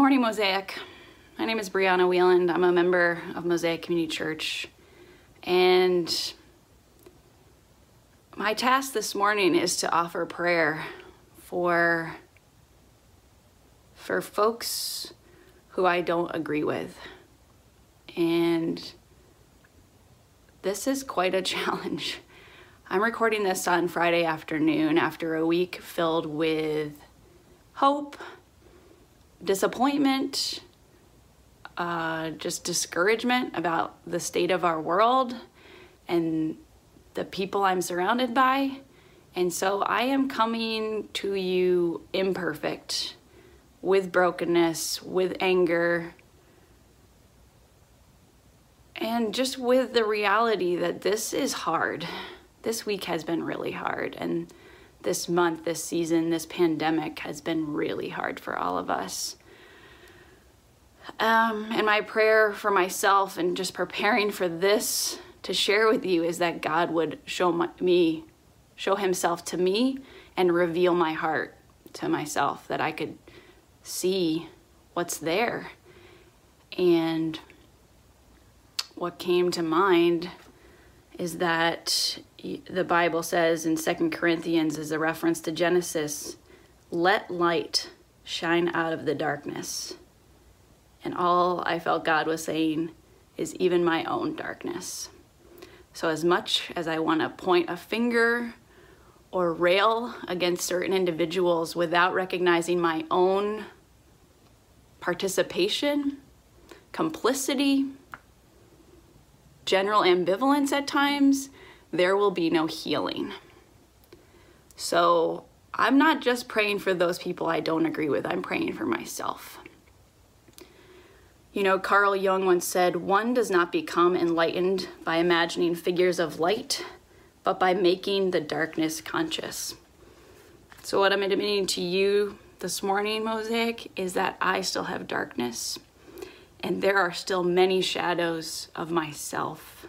S4: Morning, Mosaic. My name is Brianna Wieland. I'm a member of Mosaic Community Church. And my task this morning is to offer prayer for, for folks who I don't agree with. And this is quite a challenge. I'm recording this on Friday afternoon after a week filled with hope disappointment, uh, just discouragement about the state of our world and the people I'm surrounded by. And so I am coming to you imperfect, with brokenness, with anger, and just with the reality that this is hard. This week has been really hard. And this month, this season, this pandemic has been really hard for all of us. Um, and my prayer for myself and just preparing for this to share with you is that God would show my, me, show Himself to me, and reveal my heart to myself, that I could see what's there. And what came to mind is that the Bible says in Second Corinthians, as a reference to Genesis, let light shine out of the darkness. And all I felt God was saying is even my own darkness. So, as much as I want to point a finger or rail against certain individuals without recognizing my own participation, complicity, general ambivalence at times, there will be no healing. So I'm not just praying for those people I don't agree with, I'm praying for myself. You know, Carl Jung once said, One does not become enlightened by imagining figures of light, but by making the darkness conscious. So, what I'm admitting to you this morning, Mosaic, is that I still have darkness, and there are still many shadows of myself,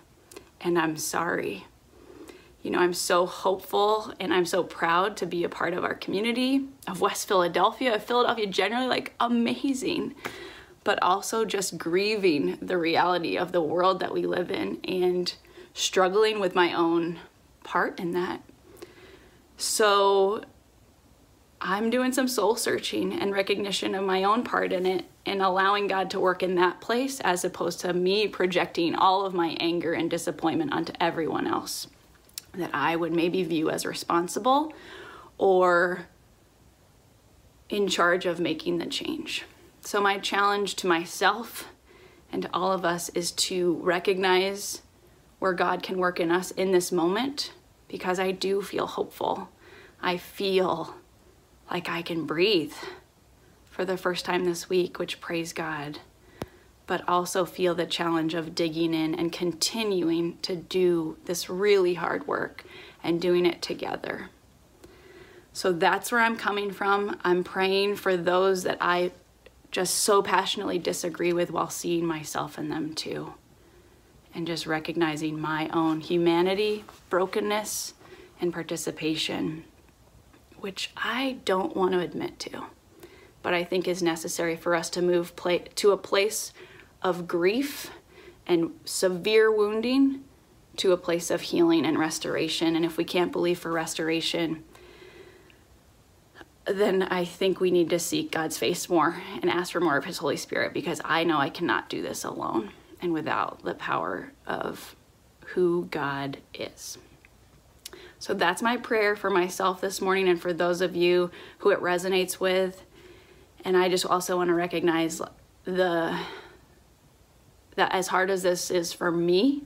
S4: and I'm sorry. You know, I'm so hopeful and I'm so proud to be a part of our community of West Philadelphia, of Philadelphia generally, like amazing, but also just grieving the reality of the world that we live in and struggling with my own part in that. So I'm doing some soul searching and recognition of my own part in it and allowing God to work in that place as opposed to me projecting all of my anger and disappointment onto everyone else that I would maybe view as responsible or in charge of making the change. So, my challenge to myself and to all of us is to recognize where God can work in us in this moment because I do feel hopeful. I feel like I can breathe for the first time this week, which praise God but also feel the challenge of digging in and continuing to do this really hard work and doing it together. So that's where I'm coming from. I'm praying for those that I just so passionately disagree with while seeing myself in them too. And just recognizing my own humanity, brokenness, and participation, which I don't want to admit to, but I think is necessary for us to move to a place of grief and severe wounding to a place of healing and restoration. And if we can't believe for restoration, then I think we need to seek God's face more and ask for more of His Holy Spirit because I know I cannot do this alone and without the power of who God is. So that's my prayer for myself this morning and for those of you who it resonates with. And I just also want to recognize the that as hard as this is for me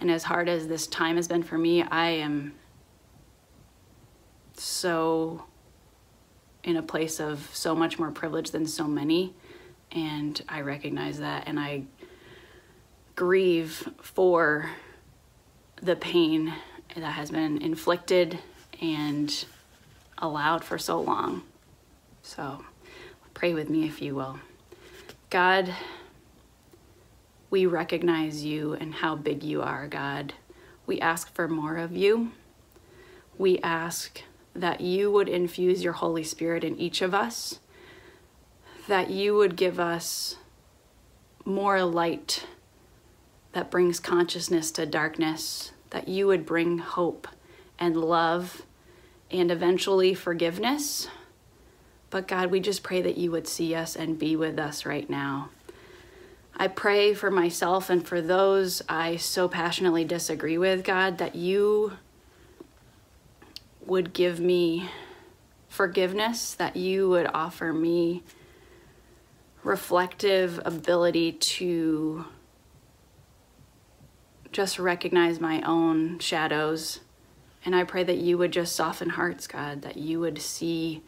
S4: and as hard as this time has been for me, I am so in a place of so much more privilege than so many. And I recognize that and I grieve for the pain that has been inflicted and allowed for so long. So pray with me if you will. God, we recognize you and how big you are, God. We ask for more of you. We ask that you would infuse your Holy Spirit in each of us, that you would give us more light that brings consciousness to darkness, that you would bring hope and love and eventually forgiveness. But God, we just pray that you would see us and be with us right now. I pray for myself and for those I so passionately disagree with, God, that you would give me forgiveness, that you would offer me reflective ability to just recognize my own shadows. And I pray that you would just soften hearts, God, that you would see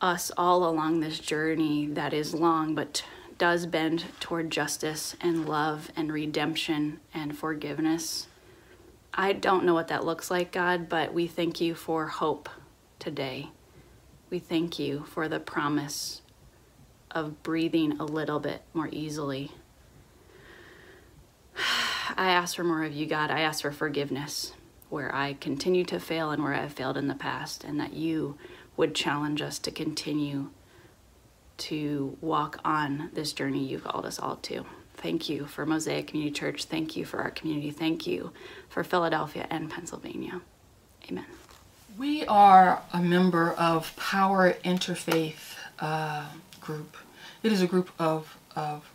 S4: us all along this journey that is long but does bend toward justice and love and redemption and forgiveness. I don't know what that looks like, God, but we thank you for hope today. We thank you for the promise of breathing a little bit more easily. I ask for more of you, God. I ask for forgiveness where I continue to fail and where I've failed in the past, and that you would challenge us to continue to walk on this journey you've called us all to. Thank you for Mosaic Community Church. Thank you for our community. Thank you for Philadelphia and Pennsylvania. Amen.
S1: We are a member of Power Interfaith uh, Group. It is a group of, of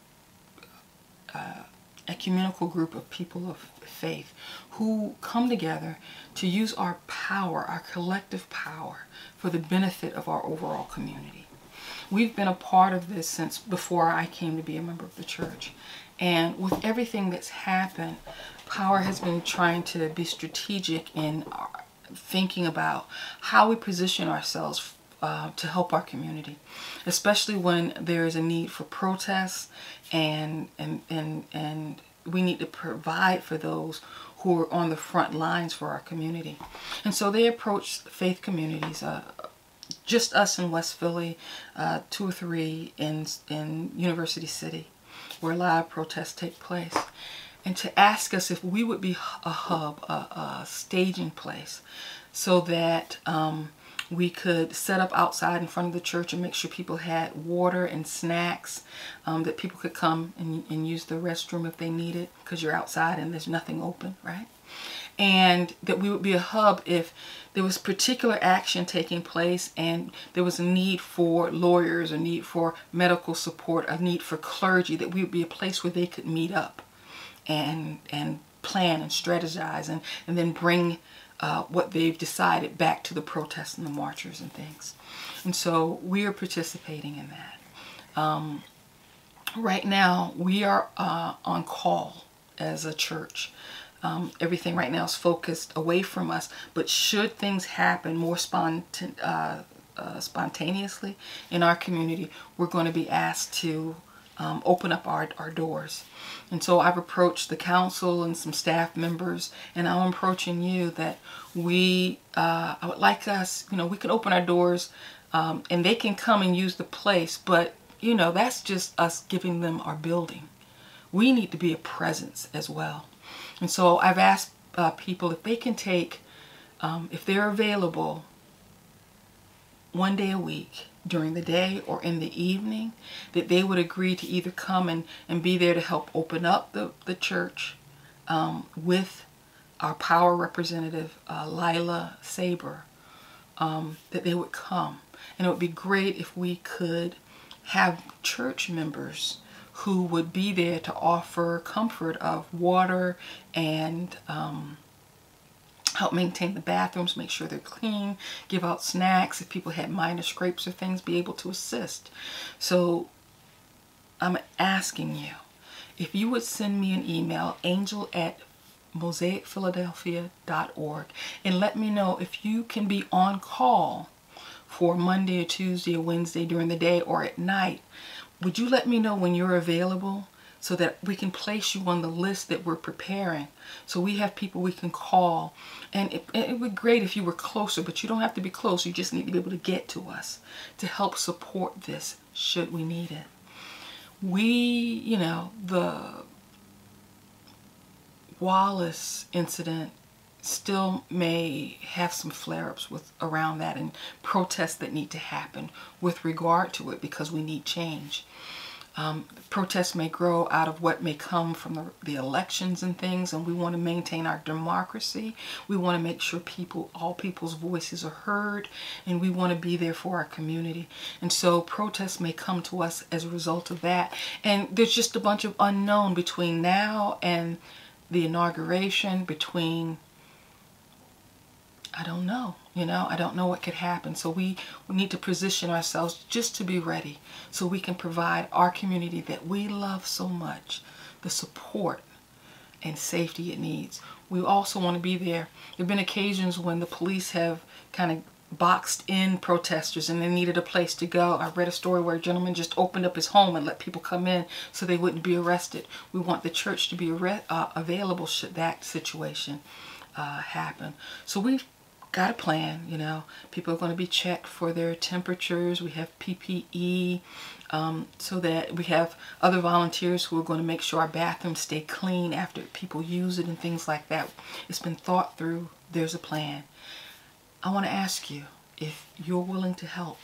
S1: uh, ecumenical group of people of faith who come together to use our power, our collective power, for the benefit of our overall community. We've been a part of this since before I came to be a member of the church. And with everything that's happened, Power has been trying to be strategic in thinking about how we position ourselves uh, to help our community, especially when there is a need for protests and and and and we need to provide for those who are on the front lines for our community. And so they approached faith communities, uh, just us in West Philly, uh, two or three in in University City, where live protests take place, and to ask us if we would be a hub, a, a staging place, so that. Um, we could set up outside in front of the church and make sure people had water and snacks um, that people could come and, and use the restroom if they need it because you're outside and there's nothing open right? And that we would be a hub if there was particular action taking place and there was a need for lawyers a need for medical support a need for clergy that we would be a place where they could meet up and and plan and strategize and, and then bring uh, what they've decided back to the protests and the marchers and things. And so we are participating in that. Um, right now, we are uh, on call as a church. Um, everything right now is focused away from us, but should things happen more spontan- uh, uh spontaneously in our community, we're going to be asked to um, open up our, our doors. And so I've approached the council and some staff members, and I'm approaching you that we, uh, I would like us, you know, we can open our doors um, and they can come and use the place, but, you know, that's just us giving them our building. We need to be a presence as well. And so I've asked uh, people if they can take, um, if they're available, one day a week during the day or in the evening, that they would agree to either come and, and be there to help open up the, the church um, with our power representative, uh, Lila Saber, um, that they would come. And it would be great if we could have church members who would be there to offer comfort of water and um, help maintain the bathrooms, make sure they're clean, give out snacks. If people had minor scrapes or things, be able to assist. So I'm asking you if you would send me an email, angel at mosaicphiladelphia.org, and let me know if you can be on call for Monday or Tuesday or Wednesday during the day or at night. Would you let me know when you're available? So that we can place you on the list that we're preparing. So we have people we can call. And it, it would be great if you were closer, but you don't have to be close. You just need to be able to get to us to help support this should we need it. We, you know, the Wallace incident still may have some flare-ups with around that and protests that need to happen with regard to it because we need change. Um, protests may grow out of what may come from the, the elections and things, and we want to maintain our democracy. We want to make sure people, all people's voices are heard, and we want to be there for our community. And so protests may come to us as a result of that. And there's just a bunch of unknown between now and the inauguration, between I don't know. You know, I don't know what could happen. So we, we need to position ourselves just to be ready so we can provide our community that we love so much the support and safety it needs. We also want to be there. There have been occasions when the police have kind of boxed in protesters and they needed a place to go. I read a story where a gentleman just opened up his home and let people come in so they wouldn't be arrested. We want the church to be uh, available should that situation uh, happen. So we've got a plan. You know, people are going to be checked for their temperatures. We have PPE um, so that we have other volunteers who are going to make sure our bathrooms stay clean after people use it and things like that. It's been thought through. There's a plan. I want to ask you if you're willing to help.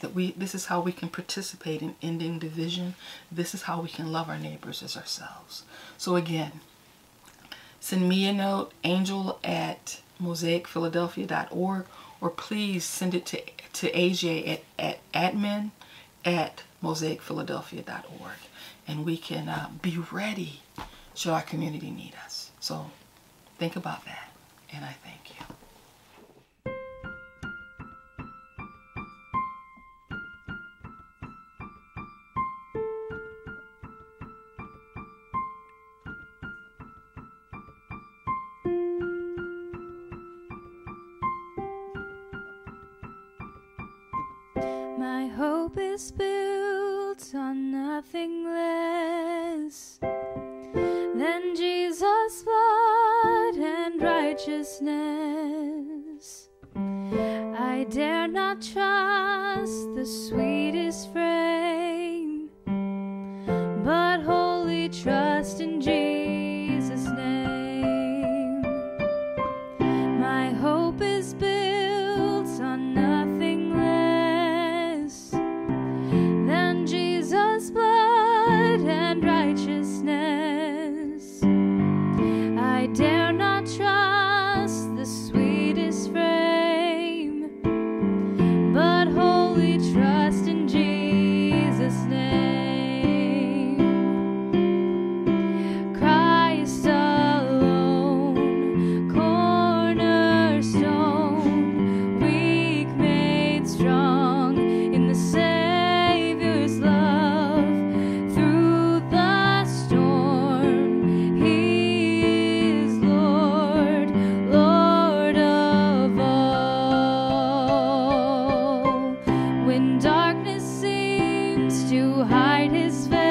S1: That we, this is how we can participate in ending division. This is how we can love our neighbors as ourselves. So again, send me a note, angel at mosaicphiladelphia.org, or please send it to, to AJ at, at admin at mosaicphiladelphia.org. And we can uh, be ready should our community need us. So think about that, and I thank you.
S2: To hide His face.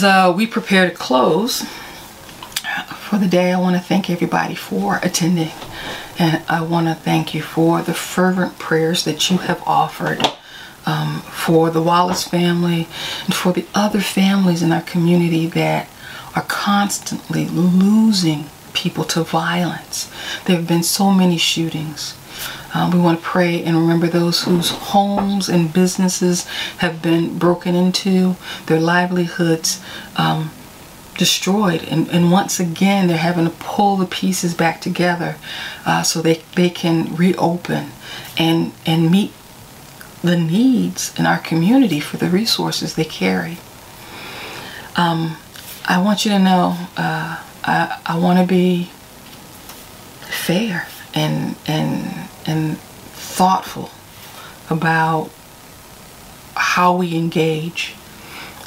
S1: As uh, we prepare to close for the day, I want to thank everybody for attending. And I want to thank you for the fervent prayers that you have offered um, for the Wallace family and for the other families in our community that are constantly losing people to violence. There have been so many shootings. Um, we want to pray and remember those whose homes and businesses have been broken into, their livelihoods um, destroyed. And, and once again, they're having to pull the pieces back together uh, so they, they can reopen and, and meet the needs in our community for the resources they carry. Um, I want you to know uh, I, I want to be fair and and and thoughtful about how we engage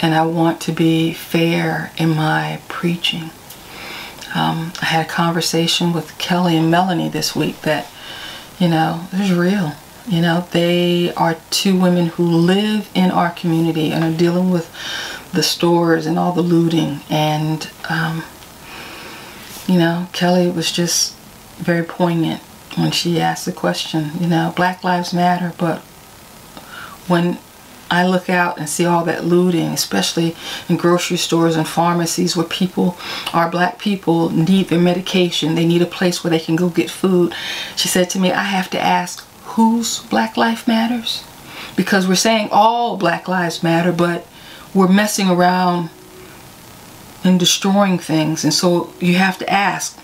S1: and I want to be fair in my preaching. Um, I had a conversation with Kelly and Melanie this week that, you know, is real. You know, they are two women who live in our community and are dealing with the stores and all the looting. And, um, you know, Kelly was just very poignant when she asked the question, you know, Black Lives Matter, but when I look out and see all that looting, especially in grocery stores and pharmacies where people, our black people, need their medication. They need a place where they can go get food. She said to me, I have to ask, whose Black Life Matters? Because we're saying all Black Lives Matter, but we're messing around and destroying things. And so you have to ask,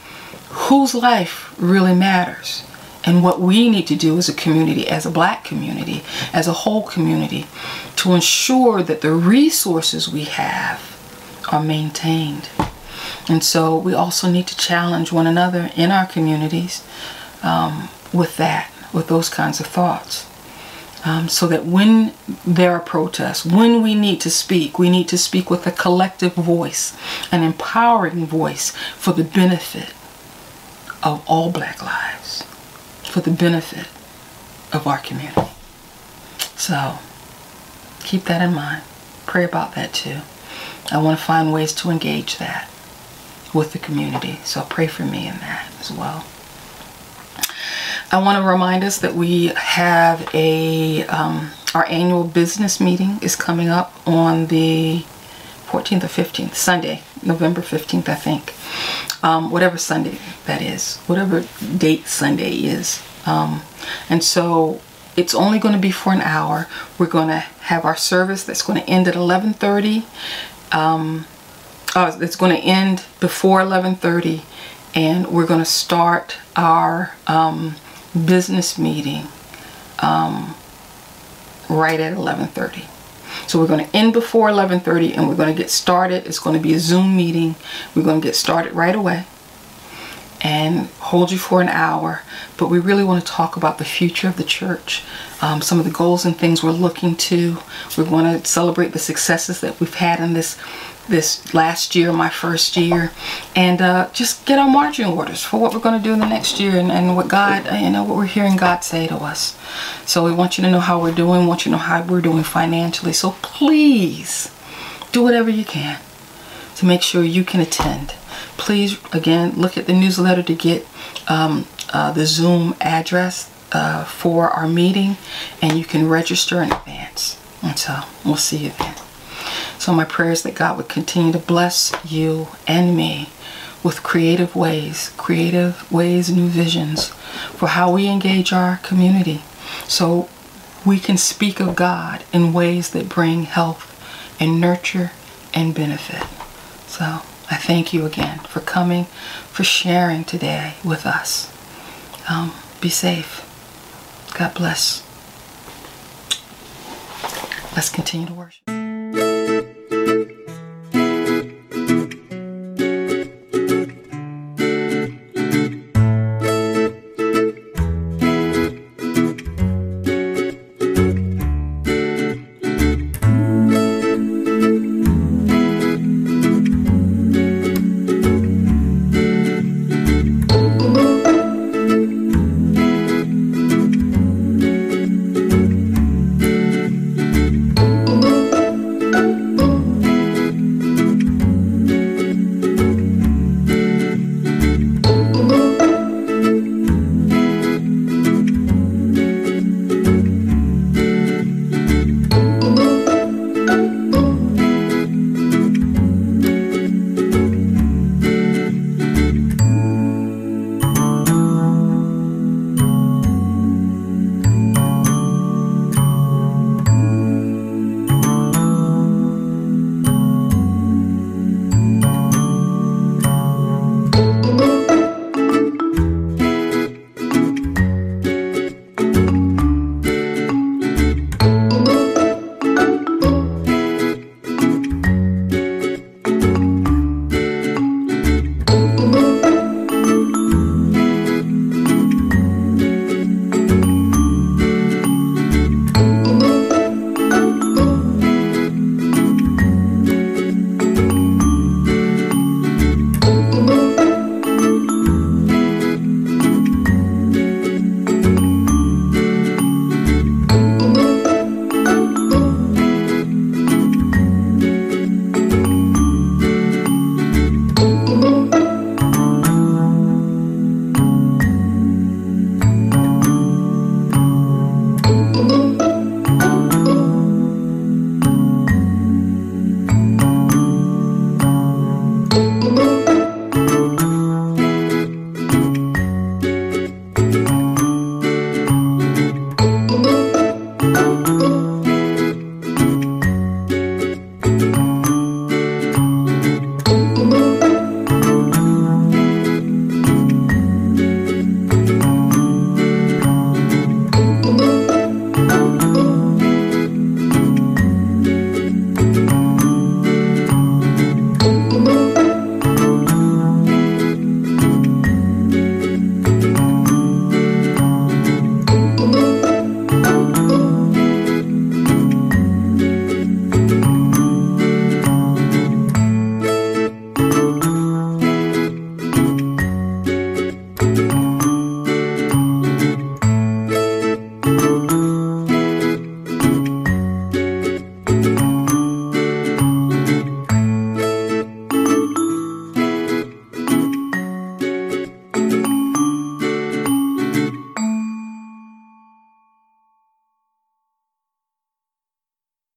S1: whose life really matters? and what we need to do as a community, as a black community, as a whole community, to ensure that the resources we have are maintained. And so we also need to challenge one another in our communities um, with that, with those kinds of thoughts. Um, so that when there are protests, when we need to speak, we need to speak with a collective voice, an empowering voice for the benefit of all black lives for the benefit of our community. So keep that in mind. Pray about that too. I want to find ways to engage that with the community. So pray for me in that as well. I want to remind us that we have a um, our annual business meeting is coming up on the 14th or 15th, Sunday, November 15th, I think. Um, whatever Sunday that is, whatever date Sunday is. Um, and so it's only going to be for an hour. We're going to have our service that's going to end at 11:30. Um, uh, it's going to end before 11:30, and we're going to start our um, business meeting um, right at 11:30. So we're going to end before 11:30 and we're going to get started. It's going to be a Zoom meeting. We're going to get started right away and hold you for an hour. But we really want to talk about the future of the church, um, some of the goals and things we're looking to. We want to celebrate the successes that we've had in this this last year, my first year, and uh, just get our marching orders for what we're going to do in the next year and, and what God, uh, you know, what we're hearing God say to us. So we want you to know how we're doing, want you to know how we're doing financially. So please do whatever you can to make sure you can attend. Please, again, look at the newsletter to get um, uh, the Zoom address uh, for our meeting, and you can register in advance. And so we'll see you then. So my prayer is that God would continue to bless you and me with creative ways, creative ways, new visions for how we engage our community. So we can speak of God in ways that bring health and nurture and benefit. So I thank you again for coming, for sharing today with us. Um, be safe. God bless. Let's continue to worship.